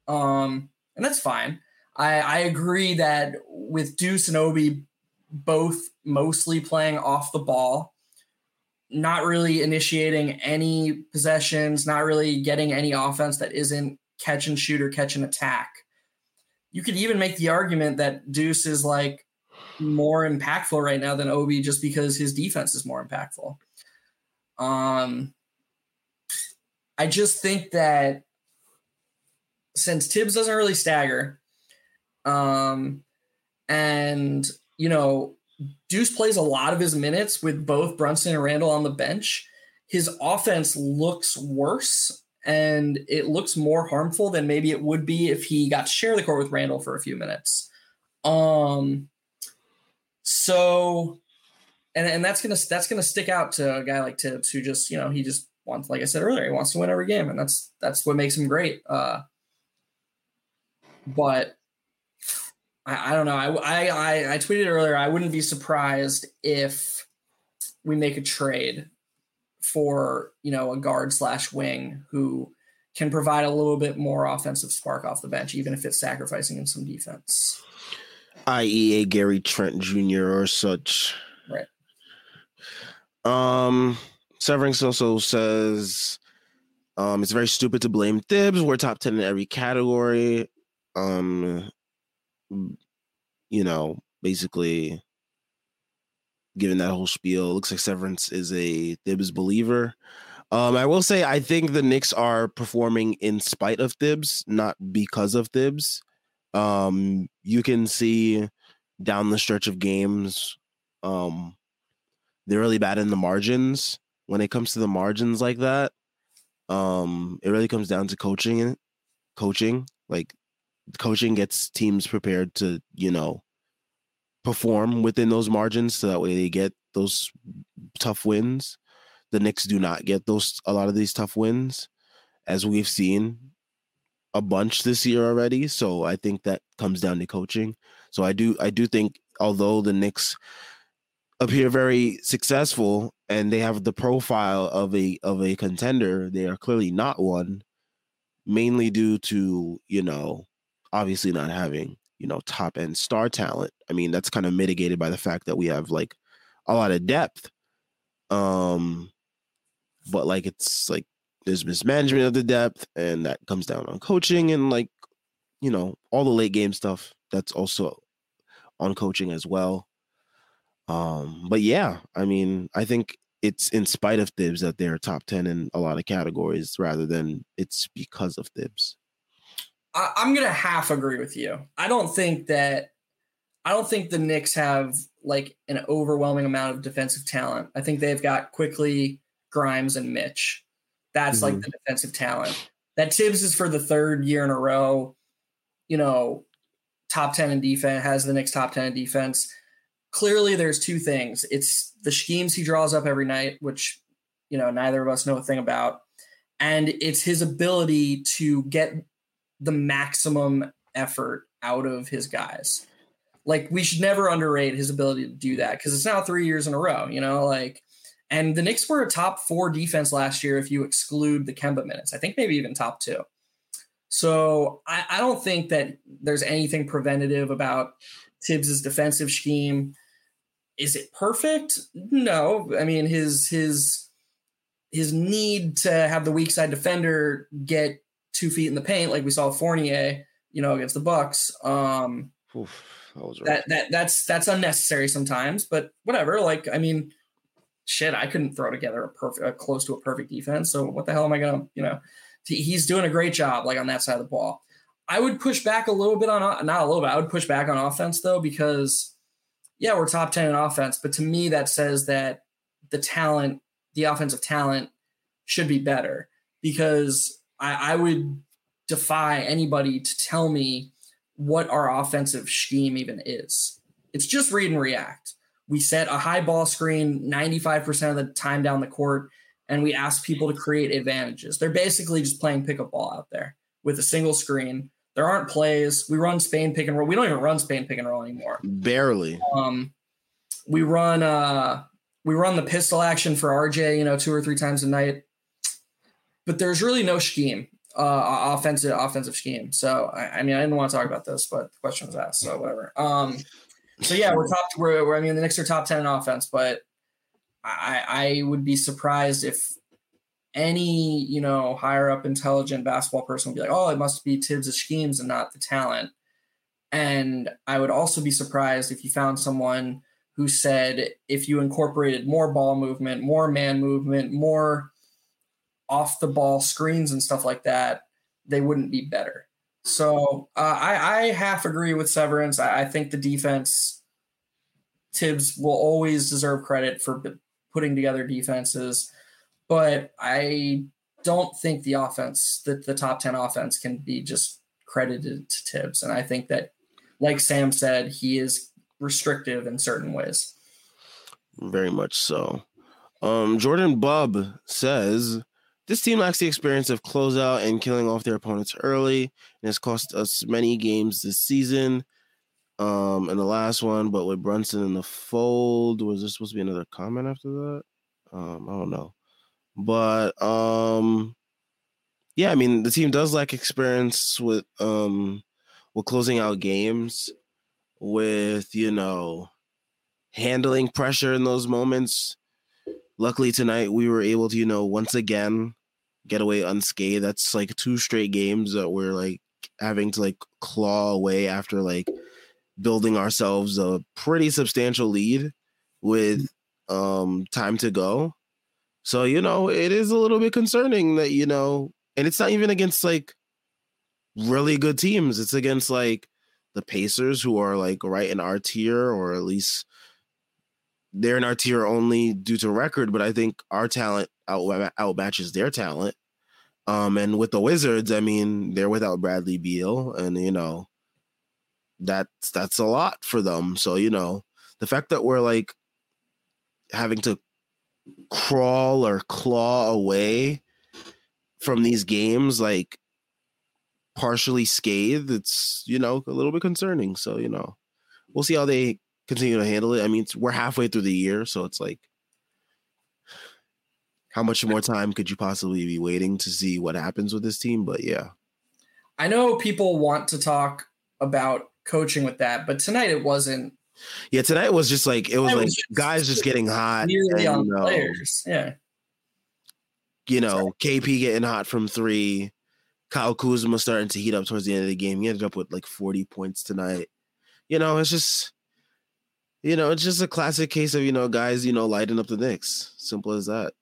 Um, and that's fine. I, I agree that with Deuce and Obi both mostly playing off the ball, not really initiating any possessions, not really getting any offense that isn't catch and shoot or catch and attack you could even make the argument that Deuce is like more impactful right now than Obi just because his defense is more impactful. Um, I just think that since Thibs doesn't really stagger, um, and you know, Deuce plays a lot of his minutes with both Brunson and Randle on the bench. His offense looks worse and it looks more harmful than maybe it would be if he got to share the court with Randle for a few minutes. Um, so, and and that's gonna that's gonna stick out to a guy like Thibs who just you know he just wants like I said earlier he wants to win every game and that's that's what makes him great. Uh, but I, I don't know. I, I I tweeted earlier. I wouldn't be surprised if we make a trade for you know a guard slash wing who can provide a little bit more offensive spark off the bench, even if it's sacrificing in some defense. I.e., a Gary Trent Jr. or such. Right. Um, Severance also says um, it's very stupid to blame Thibs. We're top 10 in every category. Um, you know, basically given that whole spiel. Looks like Severance is a Thibs believer. Um, I will say I think the Knicks are performing in spite of Thibs, not because of Thibs. Um, you can see down the stretch of games, um, they're really bad in the margins. When it comes to the margins like that, um, it really comes down to coaching. Coaching, like coaching, gets teams prepared to you know perform within those margins so that way they get those tough wins. The Knicks do not get those a lot of these tough wins, as we've seen a bunch this year already. So I think that comes down to coaching. So I do I do think although the Knicks appear very successful and they have the profile of a of a contender, they are clearly not one, mainly due to, you know, obviously not having you know, top end star talent. I mean, that's kind of mitigated by the fact that we have like a lot of depth. Um, but like it's like there's mismanagement of the depth, and that comes down on coaching and like, you know, all the late game stuff. That's also on coaching as well. Um, but yeah, I mean, I think it's in spite of Thibs that they're top 10 in a lot of categories rather than it's because of Thibs. I, I'm gonna half agree with you. I don't think that I don't think the Knicks have like an overwhelming amount of defensive talent. I think they've got Quickley Grimes, and Mitch. That's mm-hmm. like the defensive talent. That Thibs is for the third year in a row, you know, top 10 in defense, has the Knicks top 10 in defense. Clearly, there's two things. It's the schemes he draws up every night, which, you know, neither of us know a thing about. And it's his ability to get the maximum effort out of his guys. Like we should never underrate his ability to do that because it's now three years in a row. You know, like and the Knicks were a top four defense last year if you exclude the Kemba minutes. I think maybe even top two. So I, I don't think that there's anything preventative about Thibs's defensive scheme. Is it perfect? No. I mean his his his need to have the weak side defender get two feet in the paint, like we saw Fournier, you know, against the Bucks. Um, Oof, that, that, that that's that's unnecessary sometimes, but whatever. Like, I mean, shit, I couldn't throw together a perfect, a uh, close to a perfect defense. So what the hell am I gonna, you know? He's doing a great job, like on that side of the ball. I would push back a little bit on, not a little bit. I would push back on offense though, because yeah, we're top ten in offense, but to me that says that the talent, the offensive talent, should be better. Because I, I would defy anybody to tell me what our offensive scheme even is. It's just read and react we set a high ball screen 95% of the time down the court and we ask people to create advantages. They're basically just playing pickup ball out there with a single screen. There aren't plays. We run Spain pick and roll. We don't even run Spain pick and roll anymore. Barely. Um, we run uh we run the pistol action for RJ, you know, two or three times a night. But there's really no scheme, uh offensive offensive scheme. So I, I mean I didn't want to talk about this, but the question was asked, so whatever. Um so yeah, we're top. We're, we're I mean the Knicks are top ten in offense, but I I would be surprised if any you know higher up intelligent basketball person would be like, oh, it must be Thibs' schemes and not the talent. And I would also be surprised if you found someone who said if you incorporated more ball movement, more man movement, more off the ball screens and stuff like that, they wouldn't be better. So uh, I, I half agree with Severance. I, I, think the defense, Thibs will always deserve credit for putting together defenses, but I don't think the offense, that the top 10 offense can be just credited to Thibs. And I think that, like Sam said, he is restrictive in certain ways. Very much so. Um, Jordan Bub says, this team lacks the experience of closeout and killing off their opponents early, and has cost us many games this season. Um, and the last one, but with Brunson in the fold, was there supposed to be another comment after that? Um, I don't know, but um, yeah, I mean the team does lack experience with um with closing out games, with you know handling pressure in those moments luckily tonight we were able to, you know, once again get away unscathed. That's like two straight games that we're like having to like claw away after like building ourselves a pretty substantial lead with um time to go. So, you know, it is a little bit concerning that, you know, and it's not even against like really good teams. It's against like the Pacers who are like right in our tier or at least they're in our tier only due to record, but I think our talent out outmatches their talent. Um, and with the Wizards, I mean, they're without Bradley Beal, and you know, that's that's a lot for them. So you know, the fact that we're like having to crawl or claw away from these games, like partially scathed, it's you know a little bit concerning. So you know, we'll see how they continue to handle it. I mean, we're halfway through the year, so it's like, how much more time could you possibly be waiting to see what happens with this team? But yeah, I know people want to talk about coaching with that, but tonight it wasn't. Yeah, tonight was just like it was like just guys just getting hot. Nearly and, on you know, players, yeah. You know, KP getting hot from three. Kyle Kuzma starting to heat up towards the end of the game. He ended up with like 40 points tonight. You know, it's just you know, it's just a classic case of, you know, guys, you know, lighting up the Knicks. Simple as that.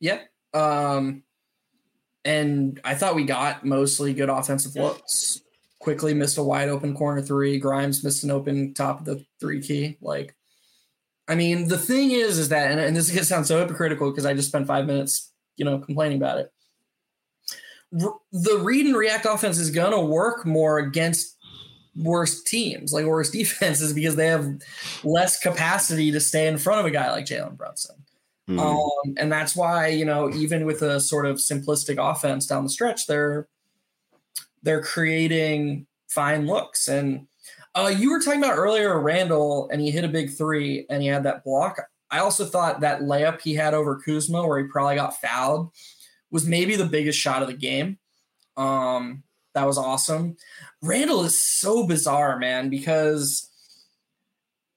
Yep. Um, and I thought we got mostly good offensive looks. Quickley missed a wide open corner three. Grimes missed an open top of the three key. Like, I mean, the thing is, is that, and, and this is gonna sound so hypocritical because I just spent five minutes, you know, complaining about it. R- the read and react offense is gonna work more against worst teams, like worst (laughs) defenses, because they have less capacity to stay in front of a guy like Jalen Brunson. Mm. Um, and that's why, you know, even with a sort of simplistic offense down the stretch, they're they're creating fine looks. And uh, you were talking about earlier Randle, and he hit a big three, and he had that block. I also thought that layup he had over Kuzma, where he probably got fouled, was maybe the biggest shot of the game. Um, that was awesome. Randle is so bizarre, man, because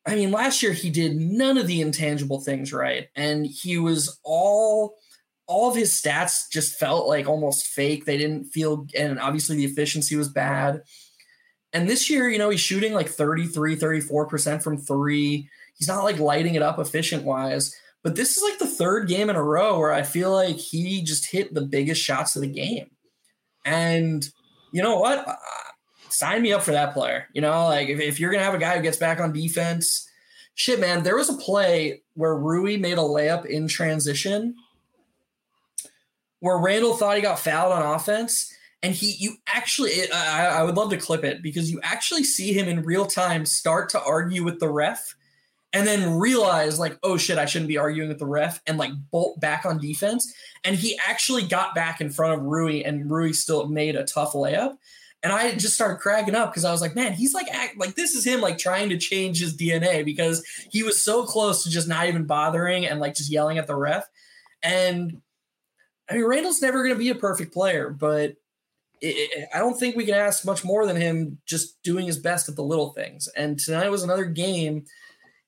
I mean, last year he did none of the intangible things right, and he was all all of his stats just felt like almost fake. They didn't feel, and obviously the efficiency was bad. And this year, you know, he's shooting like 33, 34% from three. He's not like lighting it up efficient wise. But this is like the third game in a row where I feel like he just hit the biggest shots of the game. And you know what? Sign me up for that player. You know, like if, if you're going to have a guy who gets back on defense, shit, man, there was a play where Rui made a layup in transition where Randle thought he got fouled on offense. And he, you actually, I, I would love to clip it because you actually see him in real time start to argue with the ref and then realize like oh shit i shouldn't be arguing with the ref and like bolt back on defense and he actually got back in front of rui and rui still made a tough layup and i just started cracking up because i was like man he's like act, like this is him like trying to change his dna because he was so close to just not even bothering and like just yelling at the ref and i mean Randle's never going to be a perfect player but it, it, I don't think we can ask much more than him just doing his best at the little things. And tonight was another game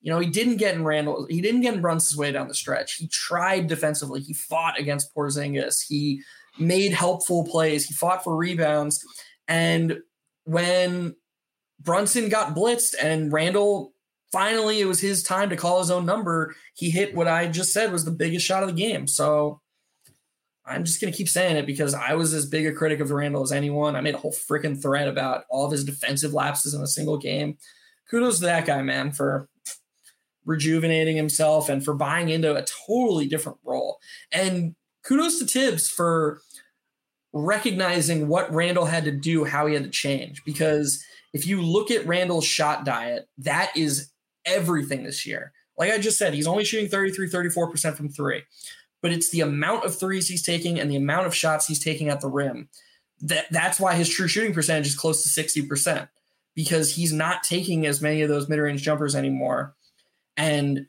you know, he didn't get in Randle, he didn't get in Brunson's way down the stretch. He tried defensively. He fought against Porzingis. He made helpful plays. He fought for rebounds. And when Brunson got blitzed and Randle finally it was his time to call his own number, he hit what I just said was the biggest shot of the game. So I'm just gonna keep saying it because I was as big a critic of Randle as anyone. I made a whole freaking thread about all of his defensive lapses in a single game. Kudos to that guy, man, for rejuvenating himself and for buying into a totally different role. And kudos to Thibs for recognizing what Randle had to do, how he had to change. Because if you look at Randle's shot diet, that is everything this year. Like I just said, he's only shooting 33, 34% from three, but it's the amount of threes he's taking and the amount of shots he's taking at the rim. That that's why his true shooting percentage is close to 60% because he's not taking as many of those mid-range jumpers anymore and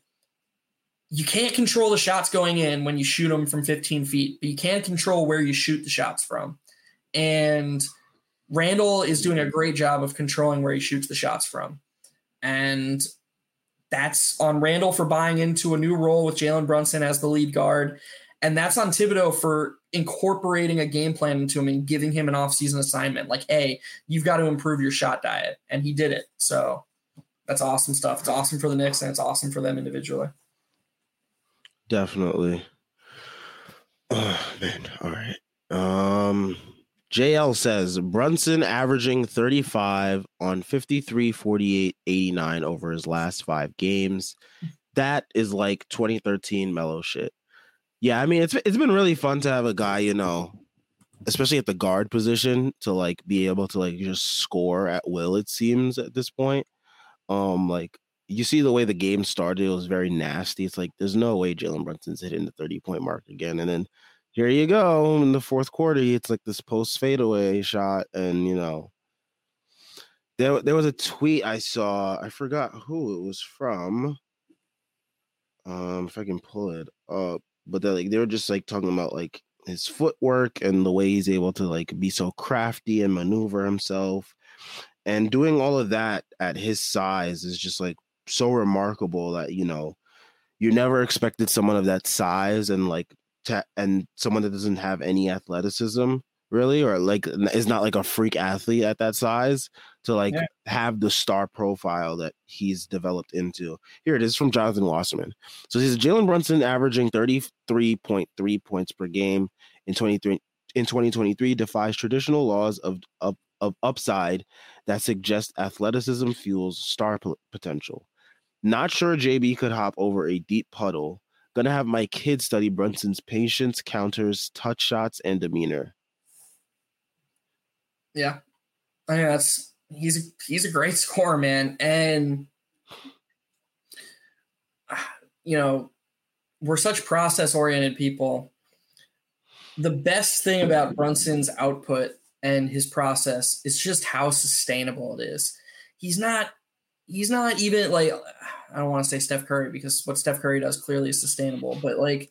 you can't control the shots going in when you shoot them from 15 feet, but you can control where you shoot the shots from. And Randle is doing a great job of controlling where he shoots the shots from. And that's on Randle for buying into a new role with Jalen Brunson as the lead guard. And that's on Thibodeau for incorporating a game plan into him and giving him an offseason assignment. Like, hey, you've got to improve your shot diet. And he did it. So that's awesome stuff. It's awesome for the Knicks and it's awesome for them individually. Definitely. Oh (sighs) man. All right. Um JL says Brunson averaging 35 on 53, 48, 89 over his last five games. That is like 2013 Melo shit. Yeah, I mean it's it's been really fun to have a guy, you know, especially at the guard position, to like be able to like just score at will, it seems at this point. Um, like you see the way the game started, it was very nasty. It's like there's no way Jalen Brunson's hitting the 30 point mark again. And then here you go in the fourth quarter, it's like this post fadeaway shot, and you know. There, there was a tweet I saw. I forgot who it was from. Um, if I can pull it up, but they like they were just like talking about like his footwork and the way he's able to like be so crafty and maneuver himself and doing all of that at his size is just like so remarkable that you know you never expected someone of that size and like to, and someone that doesn't have any athleticism really or like is not like a freak athlete at that size to like yeah. have the star profile that he's developed into. Here it is from Jonathan Wasserman. So he's Jalen Brunson averaging 33.3 points per game in 23 in 2023 defies traditional laws of, of of upside that suggests athleticism fuels star p- potential. Not sure JB could hop over a deep puddle. Gonna have my kids study Brunson's patience, counters, touch shots, and demeanor. Yeah, oh, I mean that's he's he's a great (laughs) scorer, man, and (sighs) you know we're such process oriented people. The best thing about Brunson's output and his process is just how sustainable it is. He's not he's not even like I don't want to say Steph Curry because what Steph Curry does clearly is sustainable, but like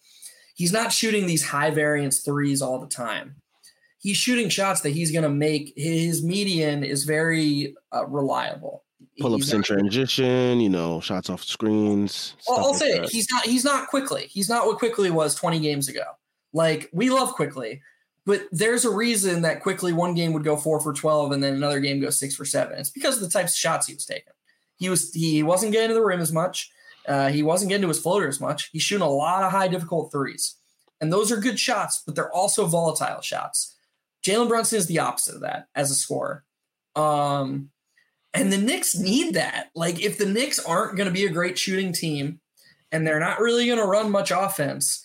he's not shooting these high variance threes all the time. He's shooting shots that he's going to make. His median is very uh, reliable. Pull ups in transition, you know, shots off screens. Well, I'll like say it. He's not. He's not Quickley. He's not what Quickley was 20 games ago. Like we love Quickley, but there's a reason that Quickley one game would go four for 12 and then another game goes six for seven. It's because of the types of shots he was taking. He was he wasn't getting to the rim as much. Uh, he wasn't getting to his floater as much. He's shooting a lot of high difficult threes, and those are good shots, but they're also volatile shots. Jalen Brunson is the opposite of that as a scorer. Um, and the Knicks need that. Like, if the Knicks aren't going to be a great shooting team and they're not really going to run much offense,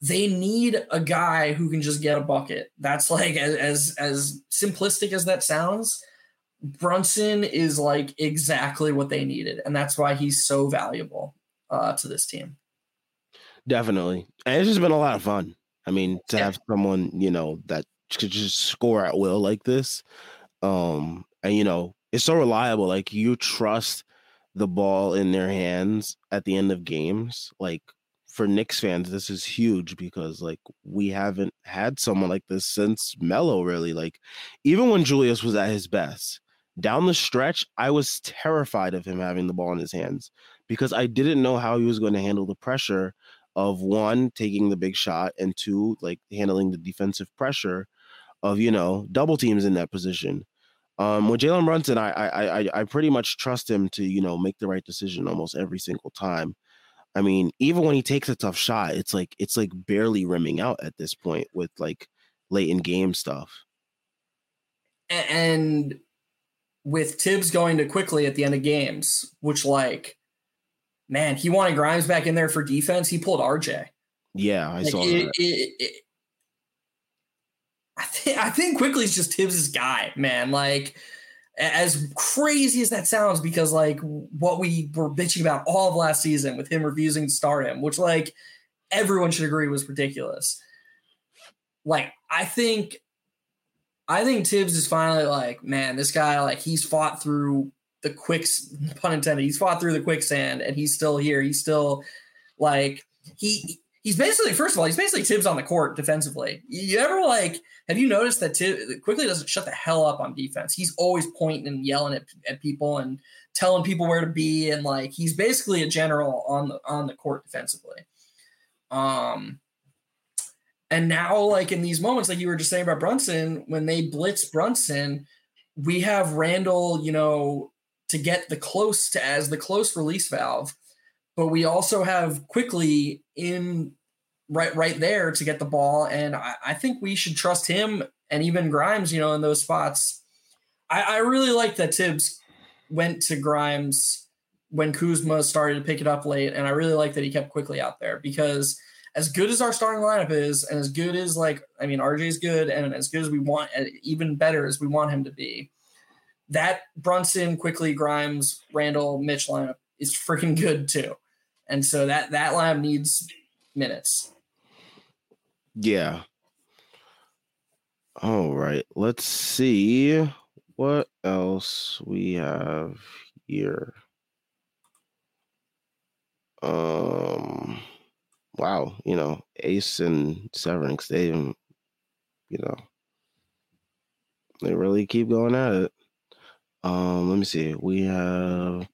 they need a guy who can just get a bucket. That's like as, as as simplistic as that sounds. Brunson is like exactly what they needed, and that's why he's so valuable uh, to this team. Definitely, and it's just been a lot of fun. I mean, to yeah. have someone you know that could just score at will like this, um, and you know, it's so reliable. Like you trust the ball in their hands at the end of games. Like for Knicks fans, this is huge because like we haven't had someone like this since Melo. Really, like even when Julius was at his best down the stretch, I was terrified of him having the ball in his hands because I didn't know how he was going to handle the pressure of one taking the big shot and two like handling the defensive pressure of you know double teams in that position. Um, with Jalen Brunson, I, I I I pretty much trust him to you know make the right decision almost every single time. I mean, even when he takes a tough shot, it's like it's like barely rimming out at this point with like late in game stuff. And with Thibs going to Quickley at the end of games, which like, man, he wanted Grimes back in there for defense. He pulled RJ. Yeah, I like, saw it, that. It, it, I think I think just Thibs's guy, man. Like, as crazy as that sounds, because like what we were bitching about all of last season with him refusing to start him, which like everyone should agree was ridiculous. Like, I think I think Thibs is finally like, man, this guy, like, he's fought through the quick, (laughs) pun intended, he's fought through the quicksand and he's still here. He's still like, he, he's basically, first of all, he's basically Thibs on the court defensively. You ever like, have you noticed that Thibs Quickley doesn't shut the hell up on defense? He's always pointing and yelling at, at people and telling people where to be. And like, he's basically a general on the, on the court defensively. Um, and now, like in these moments, like you were just saying about Brunson, when they blitz Brunson, we have Randle, you know, to get the close to as the close release valve, but we also have Quickley in right right there to get the ball. And I, I think we should trust him and even Grimes, you know, in those spots. I, I really like that Thibs went to Grimes when Kuzma started to pick it up late, and I really like that he kept Quickley out there because as good as our starting lineup is, and as good as like I mean RJ is good, and as good as we want, and even better as we want him to be, that Brunson, Quickley Grimes, Randle, Mitch lineup is freaking good too, and so that that lineup needs minutes. Yeah. All right. Let's see what else we have here. Um wow, you know, Ace and Severance, they, you know, they really keep going at it. Um, let me see. We have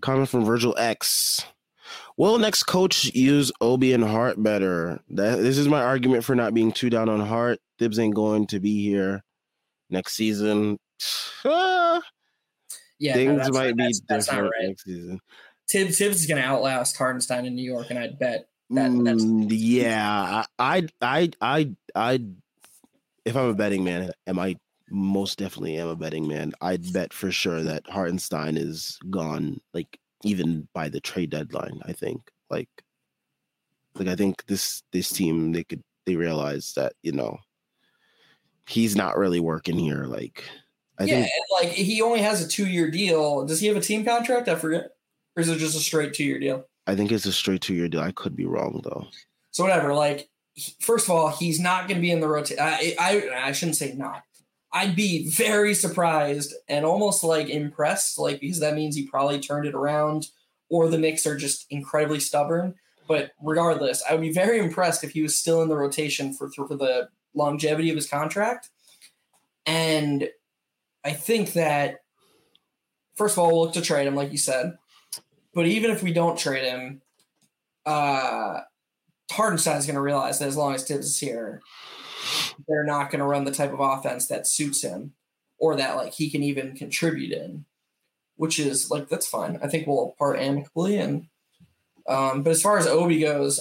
comment from Virgil X. Will next coach use Obi and Hart better? That this is my argument for not being too down on Hart. Thibs ain't going to be here next season. (sighs) yeah, things no, might that's, be that's, different right. next season. Thibs, Thibs is going to outlast Hartenstein in New York, and I'd bet that, mm, yeah, I, I, I, I, if I'm a betting man, am I most definitely am a betting man. I'd bet for sure that Hartenstein is gone, like even by the trade deadline. I think, like, like I think this this team they could they realize that you know he's not really working here. Like, I yeah, think, like he only has a two year deal. Does he have a team contract? I forget, or is it just a straight two year deal? I think it's a straight two year deal. I could be wrong though. So whatever. Like, first of all, he's not going to be in the rotation. I, I I shouldn't say not. I'd be very surprised and almost like impressed, like because that means he probably turned it around, or the Knicks are just incredibly stubborn. But regardless, I would be very impressed if he was still in the rotation for for the longevity of his contract. And I think that first of all, we'll look to trade him, like you said. But even if we don't trade him, uh Hartenstein is going to realize that as long as Thibs is here, they're not going to run the type of offense that suits him or that like he can even contribute in, which is like that's fine. I think we'll part amicably. And um, but as far as Obi goes,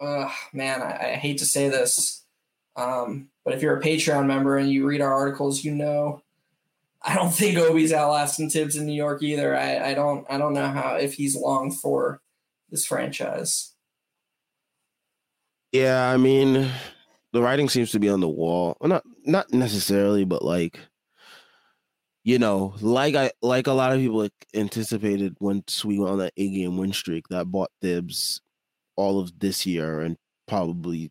uh, man, I, I, hate to say this, um, but if you're a Patreon member and you read our articles, you know. I don't think Obi's outlasting Thibs in New York either. I, I don't I don't know how if he's long for this franchise. Yeah, I mean, the writing seems to be on the wall. Not not necessarily, but like you know, like I like a lot of people anticipated once we went on that eight game win streak that bought Thibs all of this year and probably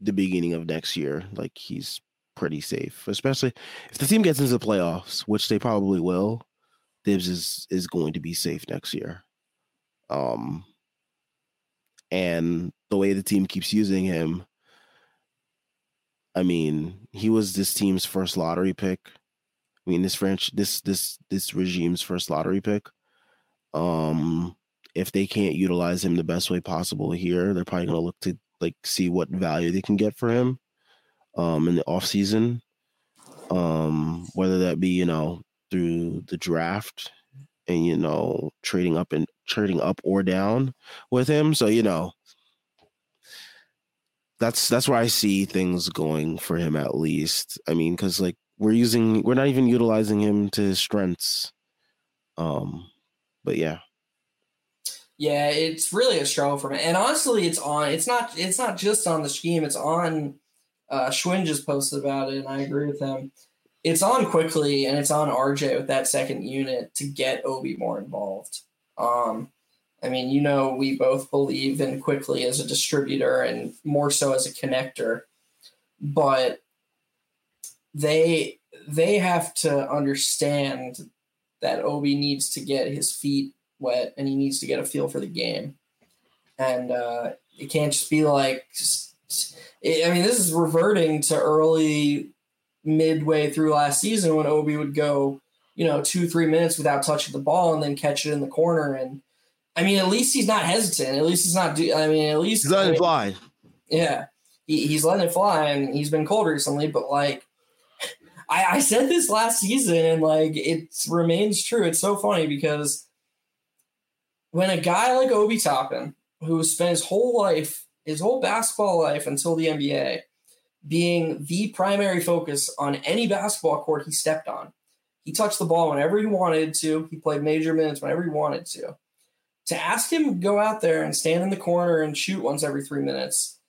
the beginning of next year. Like he's pretty safe, especially if the team gets into the playoffs, which they probably will. Thibs is is going to be safe next year. Um, and the way the team keeps using him, I mean, he was this team's first lottery pick. I mean, this French, this this this regime's first lottery pick. Um, if they can't utilize him the best way possible here, they're probably gonna look to like see what value they can get for him, um, in the off season. Um, whether that be you know through the draft and you know trading up and trading up or down with him. So you know that's that's where I see things going for him at least. I mean, because like we're using, we're not even utilizing him to his strengths. Um, but yeah. Yeah, it's really a struggle for me. And honestly, it's on. It's not. It's not just on the scheme. It's on. Uh, Schwinn just posted about it, and I agree with him. It's on Quickley, and it's on RJ with that second unit to get Obi more involved. Um, I mean, you know, we both believe in Quickley as a distributor and more so as a connector, but they they have to understand that Obi needs to get his feet wet and he needs to get a feel for the game, and uh, it can't just be like. I mean, this is reverting to early midway through last season when Obi would go, you know, two three minutes without touching the ball and then catch it in the corner and I mean, at least he's not hesitant. At least he's not. Do, I mean, at least he's letting I mean, fly. Yeah, he, he's letting it fly, and he's been cold recently. But like, I, I said this last season, and like, it remains true. It's so funny because when a guy like Obi Toppin, who spent his whole life, his whole basketball life until the NBA, being the primary focus on any basketball court he stepped on, he touched the ball whenever he wanted to. He played major minutes whenever he wanted to to ask him to go out there and stand in the corner and shoot once every three minutes,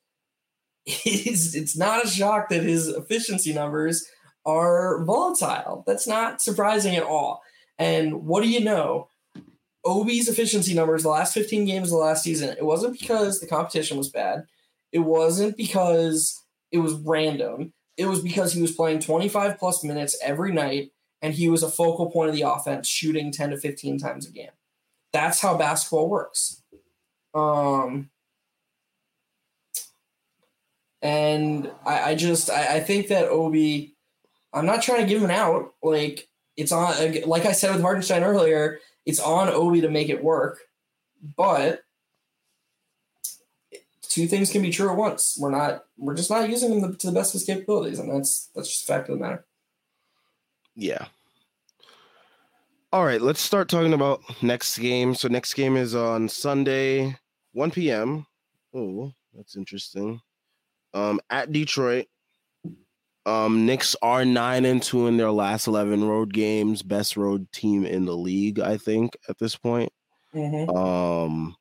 it's, it's not a shock that his efficiency numbers are volatile. That's not surprising at all. And what do you know? Obi's efficiency numbers the last 15 games of the last season, it wasn't because the competition was bad. It wasn't because it was random. It was because he was playing 25 plus minutes every night and he was a focal point of the offense, shooting 10 to 15 times a game that's how basketball works. Um, and I, I just I, I, think that Obi, I'm not trying to give him out. Like it's on, like I said with Hartenstein earlier, it's on Obi to make it work. But two things can be true at once. We're not we're just not using them to the best of his capabilities, and that's that's just a fact of the matter. Yeah, all right, let's start talking about next game. So next game is on Sunday, 1 p.m. Oh, that's interesting. Um, at Detroit. Um, Knicks are nine and two in their last eleven road games. Best road team in the league, I think, at this point. Mm-hmm. Um,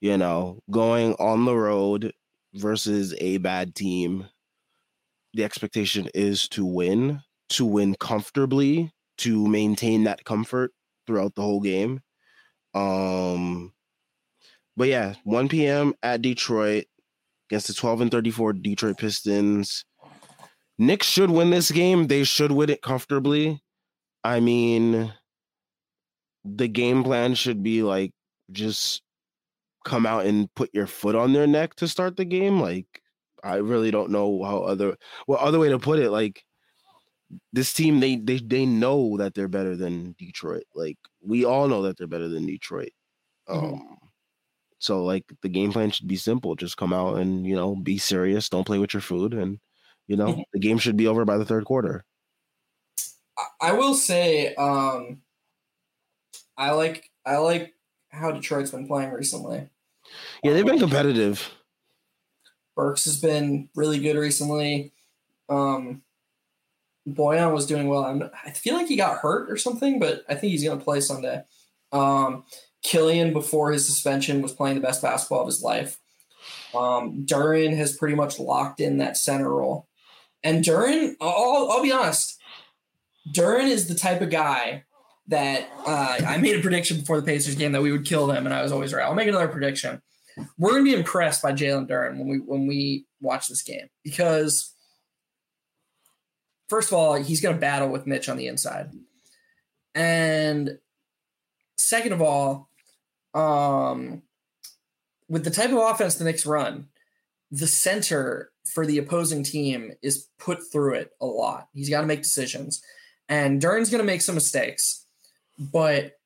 you know, going on the road versus a bad team. The expectation is to win, to win comfortably to maintain that comfort throughout the whole game. Um, but yeah, 1 p.m. at Detroit against the 12 and 34 Detroit Pistons. Knicks should win this game. They should win it comfortably. I mean, the game plan should be like just come out and put your foot on their neck to start the game. Like, I really don't know how other well other way to put it. Like, this team they they they know that they're better than Detroit. Like, we all know that they're better than Detroit. Mm-hmm. Um, so like the game plan should be simple. Just come out and you know be serious. Don't play with your food, and you know mm-hmm. (laughs) the game should be over by the third quarter. I will say, um, I like I like how Detroit's been playing recently. Yeah, they've been competitive. Burks has been really good recently. Um, Bojan was doing well. I'm, i feel like he got hurt or something, but I think he's going to play Sunday. Um, Killian, before his suspension, was playing the best basketball of his life. Um, Duren has pretty much locked in that center role. And Duren, I'll, I'll be honest, Duren is the type of guy that uh, I made a prediction before the Pacers game that we would kill them, and I was always right. I'll make another prediction. We're going to be impressed by Jalen Duren when we when we watch this game because, first of all, he's going to battle with Mitch on the inside, and second of all, um, with the type of offense the Knicks run, the center for the opposing team is put through it a lot. He's got to make decisions. And Duren's going to make some mistakes. But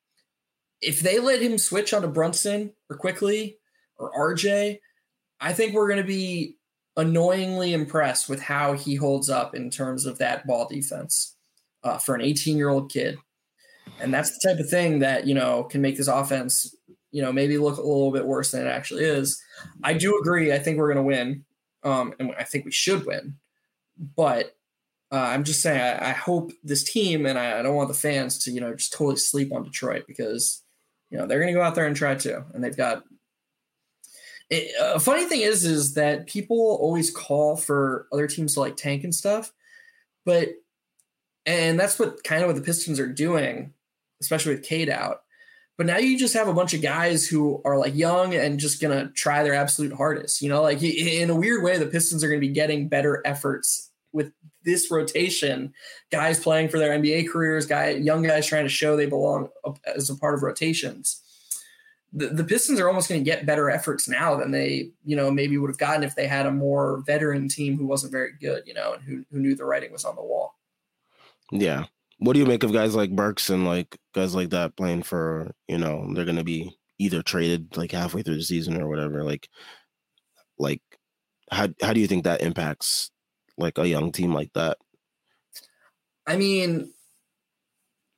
if they let him switch onto Brunson or Quickley or RJ, I think we're going to be annoyingly impressed with how he holds up in terms of that ball defense uh, for an 18 year old kid. And that's the type of thing that, you know, can make this offense, you know, maybe look a little bit worse than it actually is. I do agree. I think we're going to win. Um, and I think we should win. But uh, I'm just saying, I, I, hope this team, and I, I, don't want the fans to, you know, just totally sleep on Detroit because, you know, they're going to go out there and try to, and they've got. A uh, funny thing is, is that people always call for other teams to like tank and stuff, but, and that's what kind of what the Pistons are doing, especially with Cade out. But now you just have a bunch of guys who are like young and just gonna try their absolute hardest. You know, like in a weird way, the Pistons are gonna be getting better efforts with this rotation, guys playing for their NBA careers, guy young guys trying to show they belong as a part of rotations. The, the Pistons are almost going to get better efforts now than they, you know, maybe would have gotten if they had a more veteran team who wasn't very good, you know, and who, who knew the writing was on the wall. Yeah. What do you make of guys like Burks and like guys like that playing for, you know, they're going to be either traded like halfway through the season or whatever? Like, like, how, how do you think that impacts like a young team like that? I mean,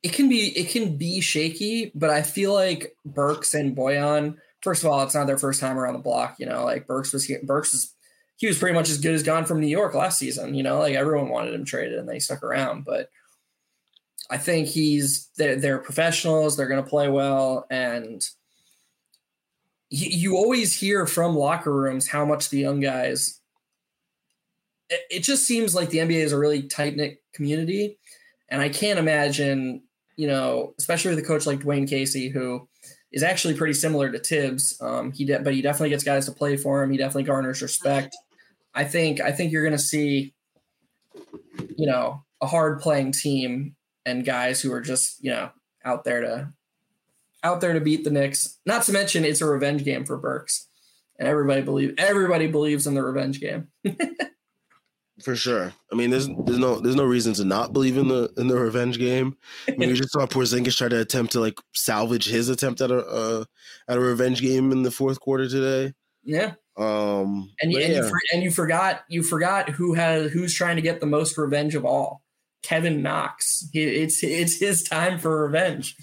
it can be it can be shaky, but I feel like Burks and Bojan. First of all, it's not their first time around the block. You know, like Burks was Burks was he was pretty much as good as gone from New York last season. You know, like everyone wanted him traded and they stuck around. But I think he's they're, they're professionals. They're going to play well, and you always hear from locker rooms how much the young guys it just seems like the NBA is a really tight knit community, and I can't imagine, you know, especially with a coach like Dwane Casey, who is actually pretty similar to Thibs. Um, he de- but he definitely gets guys to play for him. He definitely garners respect. I think I think you're going to see, you know, a hard playing team and guys who are just you know out there to out there to beat the Knicks. Not to mention it's a revenge game for Burks, and everybody believe everybody believes in the revenge game. (laughs) For sure. I mean, there's there's no there's no reason to not believe in the in the revenge game. I mean, we just saw Porzingis try to attempt to like salvage his attempt at a uh, at a revenge game in the fourth quarter today. Yeah. Um. And, you, and, yeah. you for, and you forgot you forgot who has who's trying to get the most revenge of all. Kevin Knox. He, it's it's his time for revenge.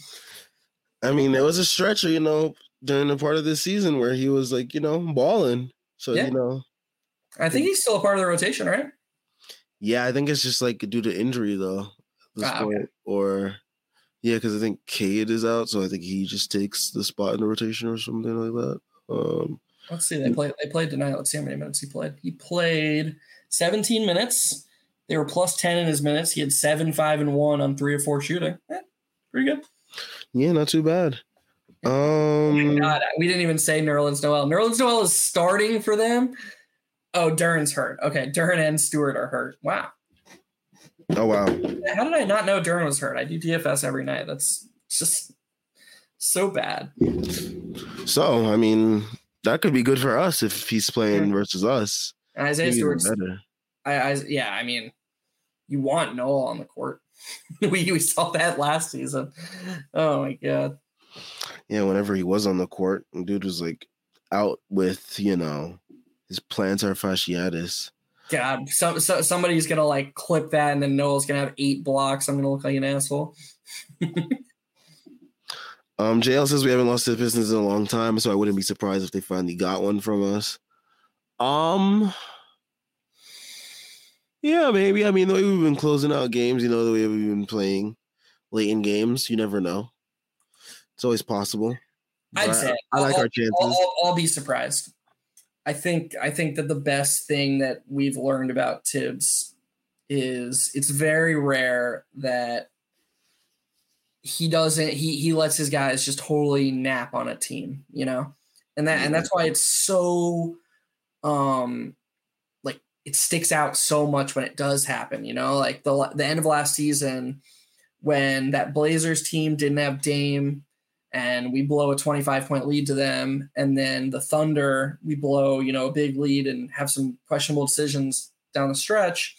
I mean, there was a stretcher, you know, during the part of this season where he was like, you know, balling. So yeah. you know, I think he's still a part of the rotation, right? Yeah, I think it's just like due to injury though. Ah, okay. Or yeah, because I think Cade is out, so I think he just takes the spot in the rotation or something like that. Um, Let's see. They played. They played tonight. Let's see how many minutes he played. He played 17 minutes. They were plus 10 in his minutes. He had seven, five, and one on three or four shooting. Eh, pretty good. Yeah, not too bad. Um, oh God, we didn't even say Nerlens Noel. Nerlens Noel is starting for them, Oh, Duren's hurt. Okay, Duren and Stewart are hurt. Wow. Oh wow! How did I not know Duren was hurt? I do DFS every night. That's just so bad. So I mean, that could be good for us if he's playing versus us. Isaiah Stewart's better. I, I yeah, I mean, you want Noel on the court. (laughs) we, we saw that last season. Oh my god. Yeah, whenever he was on the court, dude was like out with you know his plantar fasciitis. God, so, so somebody's gonna like clip that, and then Noel's gonna have eight blocks. I'm gonna look like an asshole. (laughs) um, JL says we haven't lost the business in a long time, so I wouldn't be surprised if they finally got one from us. Um, yeah, maybe. I mean, the way we've been closing out games, you know, the way we've been playing late in games, you never know. It's always possible. I'd say I, I like I'll, our chances. I'll, I'll, I'll, be surprised. I think I think that the best thing that we've learned about Thibs is it's very rare that he doesn't he he lets his guys just totally nap on a team, you know, and that and that's why it's so um it sticks out so much when it does happen. You know, like the the end of last season when that Blazers team didn't have Dame and we blow a 25 point lead to them and then the Thunder we blow, you know, a big lead and have some questionable decisions down the stretch.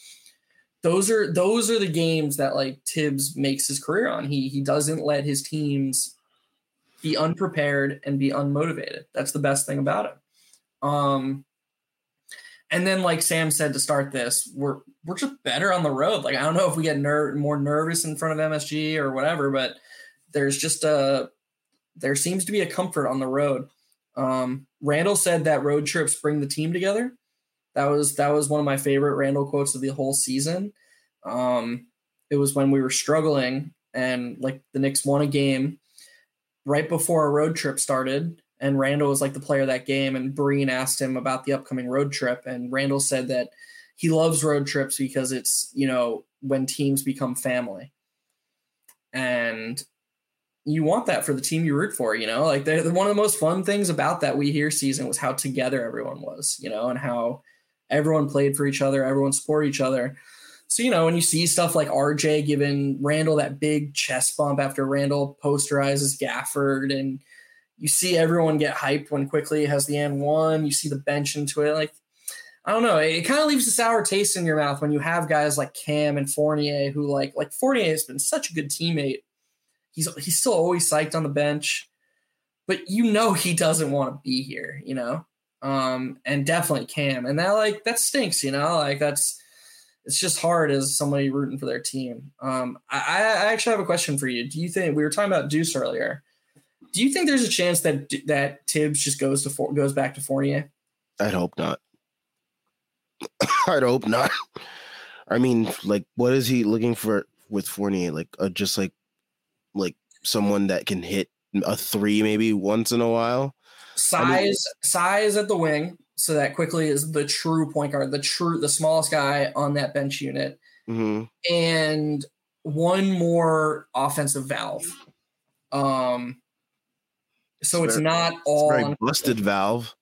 Those are those are the games that like Thibs makes his career on. He he doesn't let his teams be unprepared and be unmotivated. That's the best thing about it. Um and then, like Sam said to start this, we're we're just better on the road. Like I don't know if we get ner- more nervous in front of MSG or whatever, but there's just a there seems to be a comfort on the road. Um, Randle said that road trips bring the team together. That was that was one of my favorite Randle quotes of the whole season. Um, it was when we were struggling and like the Knicks won a game right before a road trip started and Randle was like the player of that game. And Breen asked him about the upcoming road trip, and Randle said that he loves road trips because it's you know when teams become family, and you want that for the team you root for. You know, like one of the most fun things about that we hear season was how together everyone was. You know, and how everyone played for each other, everyone supported each other. So, you know, when you see stuff like RJ giving Randle that big chest bump after Randle posterizes Gafford and you see everyone get hyped when Quickley has the n one. You see the bench into it. Like, I don't know. It, it kind of leaves a sour taste in your mouth when you have guys like Cam and Fournier who like like Fournier has been such a good teammate. He's he's still always psyched on the bench, but you know he doesn't want to be here, you know. Um, and definitely Cam, and that like that stinks, you know. Like that's it's just hard as somebody rooting for their team. Um, I, I actually have a question for you. Do you think we were talking about Deuce earlier? Do you think there's a chance that that Thibs just goes to goes back to Fournier? I'd hope not. (coughs) I'd hope not. I mean, like, what is he looking for with Fournier? Like, uh, just like, like someone that can hit a three maybe once in a while. Size, I mean, size at the wing, so that Quickley is the true point guard, the true, the smallest guy on that bench unit, mm-hmm. and one more offensive valve. Um, so it's, it's very, not all it's very busted valve.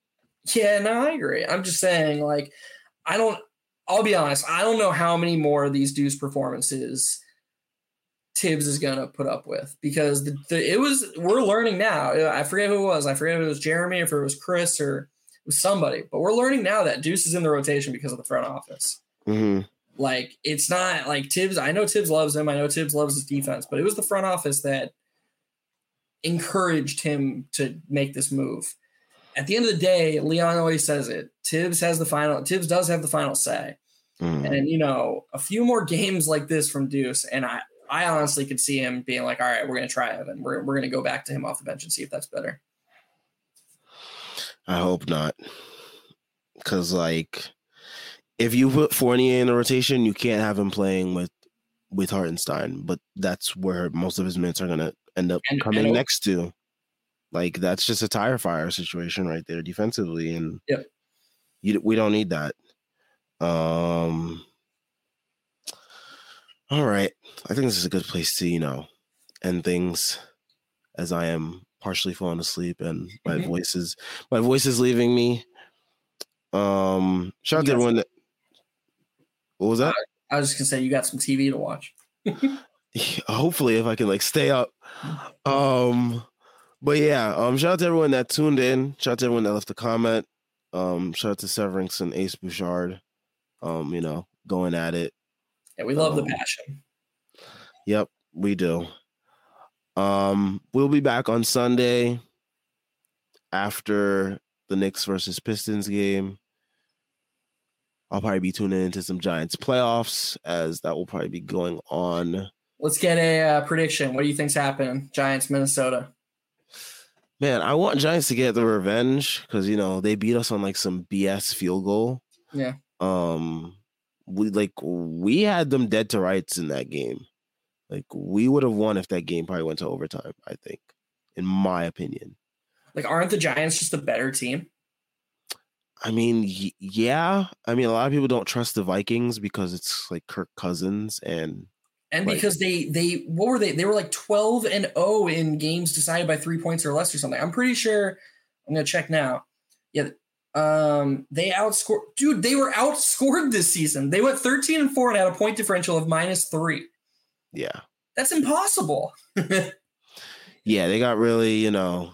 Yeah, no, I agree. I'm just saying, like, I don't. I'll be honest. I don't know how many more of these Deuce performances Thibs is gonna put up with because the, the, it was. We're learning now. I forget who it was. I forget if it was Jeremy, if it was Chris, or it was somebody. But we're learning now that Deuce is in the rotation because of the front office. Mm-hmm. Like it's not like Thibs. I know Thibs loves him. I know Thibs loves his defense, but it was the front office that encouraged him to make this move. At the end of the day, Leon always says it. Thibs has the final. Thibs does have the final say. Mm. And you know, a few more games like this from Deuce, and I, I honestly could see him being like, "All right, we're gonna try it, and we're we're gonna go back to him off the bench and see if that's better." I hope not, because like, if you put Fournier in the rotation, you can't have him playing with with Hartenstein, but that's where most of his minutes are gonna end up and, coming and next to. Like that's just a tire fire situation right there defensively, and yep. you, we don't need that. Um. All right, I think this is a good place to you know end things, as I am partially falling asleep and my mm-hmm. voice is my voice is leaving me. Um, shout out to everyone that. What was that? I was just gonna say you got some TV to watch. (laughs) (laughs) Hopefully, if I can like stay up. Um, but yeah, um, shout out to everyone that tuned in. Shout out to everyone that left a comment. Um, shout out to Severinks and Ace Bouchard. Um, you know, going at it. Yeah, we love um, the passion. Yep, we do. Um, we'll be back on Sunday after the Knicks versus Pistons game. I'll probably be tuning into some Giants playoffs as that will probably be going on. Let's get a uh, prediction. What do you think's happening? Giants, Minnesota. Man, I want Giants to get the revenge because you know they beat us on like some BS field goal. Yeah. Um, we like we had them dead to rights in that game. Like we would have won if that game probably went to overtime. I think, in my opinion. Like, aren't the Giants just a better team? I mean, yeah. I mean, a lot of people don't trust the Vikings because it's like Kirk Cousins and and like, because they they what were they? They were like 12 and 0 in games decided by 3 points or less or something. I'm pretty sure I'm going to check now. Yeah, um they outscored dude, they were outscored this season. They went 13 and 4 and had a point differential of minus 3. Yeah. That's impossible. (laughs) yeah, they got really, you know,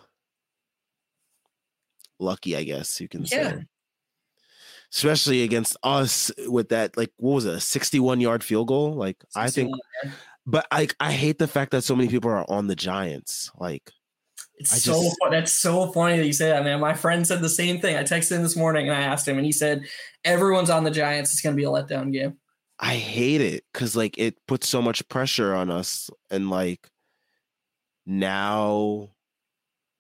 lucky, I guess you can yeah. say especially against us with that like what was it a 61 yard field goal? Like i think but i i hate the fact that so many people are on the giants like it's I so just, that's so funny that you say that man. My friend said the same thing. I texted him this morning and i asked him and he said everyone's on the giants. It's going to be a letdown game. I hate it because like it puts so much pressure on us and like now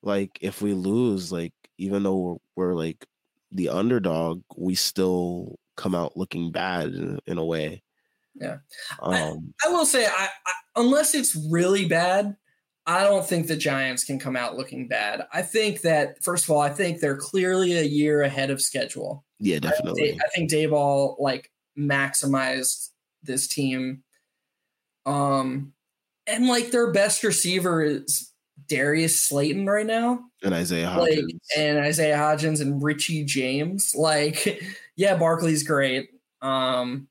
like if we lose like even though we're, we're like the underdog, we still come out looking bad in, in a way. Yeah. Um, I, I, will say, I, I, unless it's really bad, I don't think the Giants can come out looking bad. I think that, first of all, I think they're clearly a year ahead of schedule. Yeah, definitely. I think, I think Daboll like maximized this team. Um, and like their best receiver is Darius Slayton right now. And Isaiah Hodgins. Like, and Isaiah Hodgins and Richie James. (laughs) Like, yeah, Barkley's great. Um,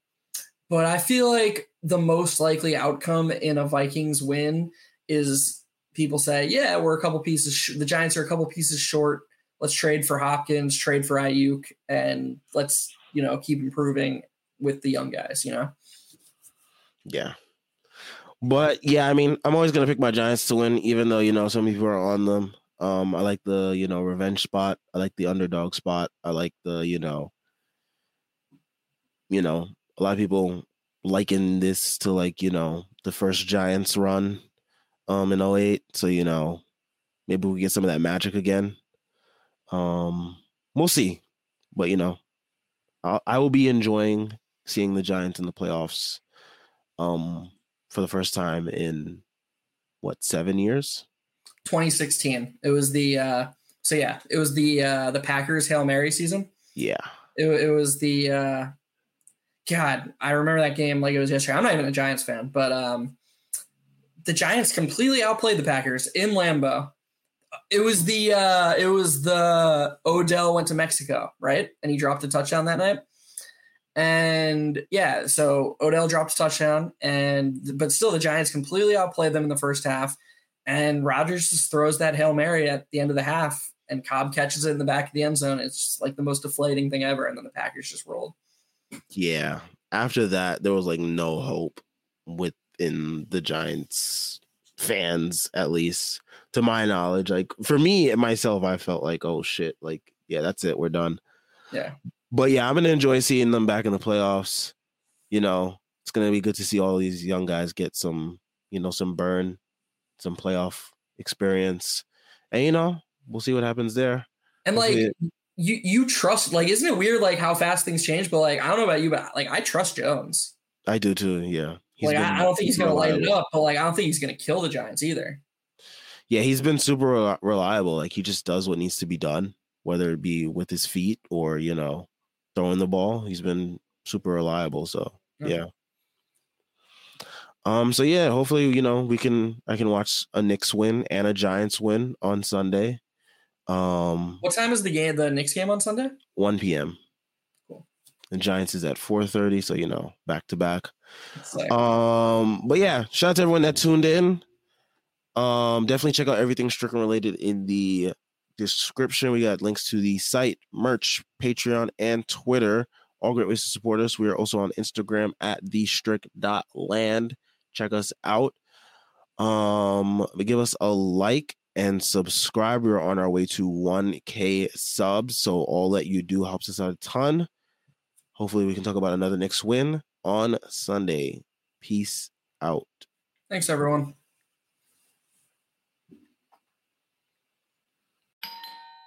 but I feel like the most likely outcome in a Vikings win is people say, yeah, we're a couple pieces, sh- the Giants are a couple pieces short. Let's trade for Hopkins, trade for Aiyuk, and let's, you know, keep improving with the young guys, you know? Yeah. But yeah, I mean, I'm always gonna pick my Giants to win, even though you know some people are on them. Um, I like the you know revenge spot. I like the underdog spot. I like the you know, you know, a lot of people liken this to like you know the first Giants run, um, in 08. So you know, maybe we get some of that magic again. Um, we'll see, but you know, I'll, I will be enjoying seeing the Giants in the playoffs. Um for the first time in what seven years? 2016 it was the uh so yeah it was the uh the packers hail mary season. Yeah. It, it was the uh god i remember that game like it was yesterday. I'm not even a giants fan but um the giants completely outplayed the packers in lambeau. It was the uh it was the odell went to mexico right? And he dropped a touchdown that night and yeah, so Odell drops touchdown, and but still the Giants completely outplayed them in the first half. And Rodgers just throws that Hail Mary at the end of the half, and Cobb catches it in the back of the end zone. It's just like the most deflating thing ever. And then the Packers just rolled. Yeah. After that, there was like no hope within the Giants fans, at least to my knowledge. Like for me and myself, I felt like, oh shit, like, yeah, that's it. We're done. Yeah but yeah, I'm gonna enjoy seeing them back in the playoffs. You know, it's gonna be good to see all these young guys get some, you know, some burn, some playoff experience, and you know, we'll see what happens there. And like you, you trust, like, isn't it weird, like how fast things change? But like, I don't know about you, but like, I trust Jones. I do too. Yeah. He's like, I, I don't think he's gonna light it up, but like, I don't think he's gonna kill the Giants either. Yeah, he's been super reliable. Like, he just does what needs to be done, whether it be with his feet or you know throwing the ball. He's been super reliable. So yeah. yeah. Um. So yeah. Hopefully, you know, we can. I can watch a Knicks win and a Giants win on Sunday. Um. What time is the game? The Knicks game on Sunday? One p.m. Cool. The Giants is at 4:30, so you know, back to back. Um, but yeah, shout out to everyone that tuned in. Um, definitely check out everything Strickland related in the description. We got links to the site, merch, Patreon, and Twitter. All great ways to support us. We are also on Instagram at the strict.land. Check us out. Um, give us a like and subscribe. We're on our way to 1K subs. So all that you do helps us out a ton. Hopefully, we can talk about another Knicks win on Sunday. Peace out. Thanks, everyone.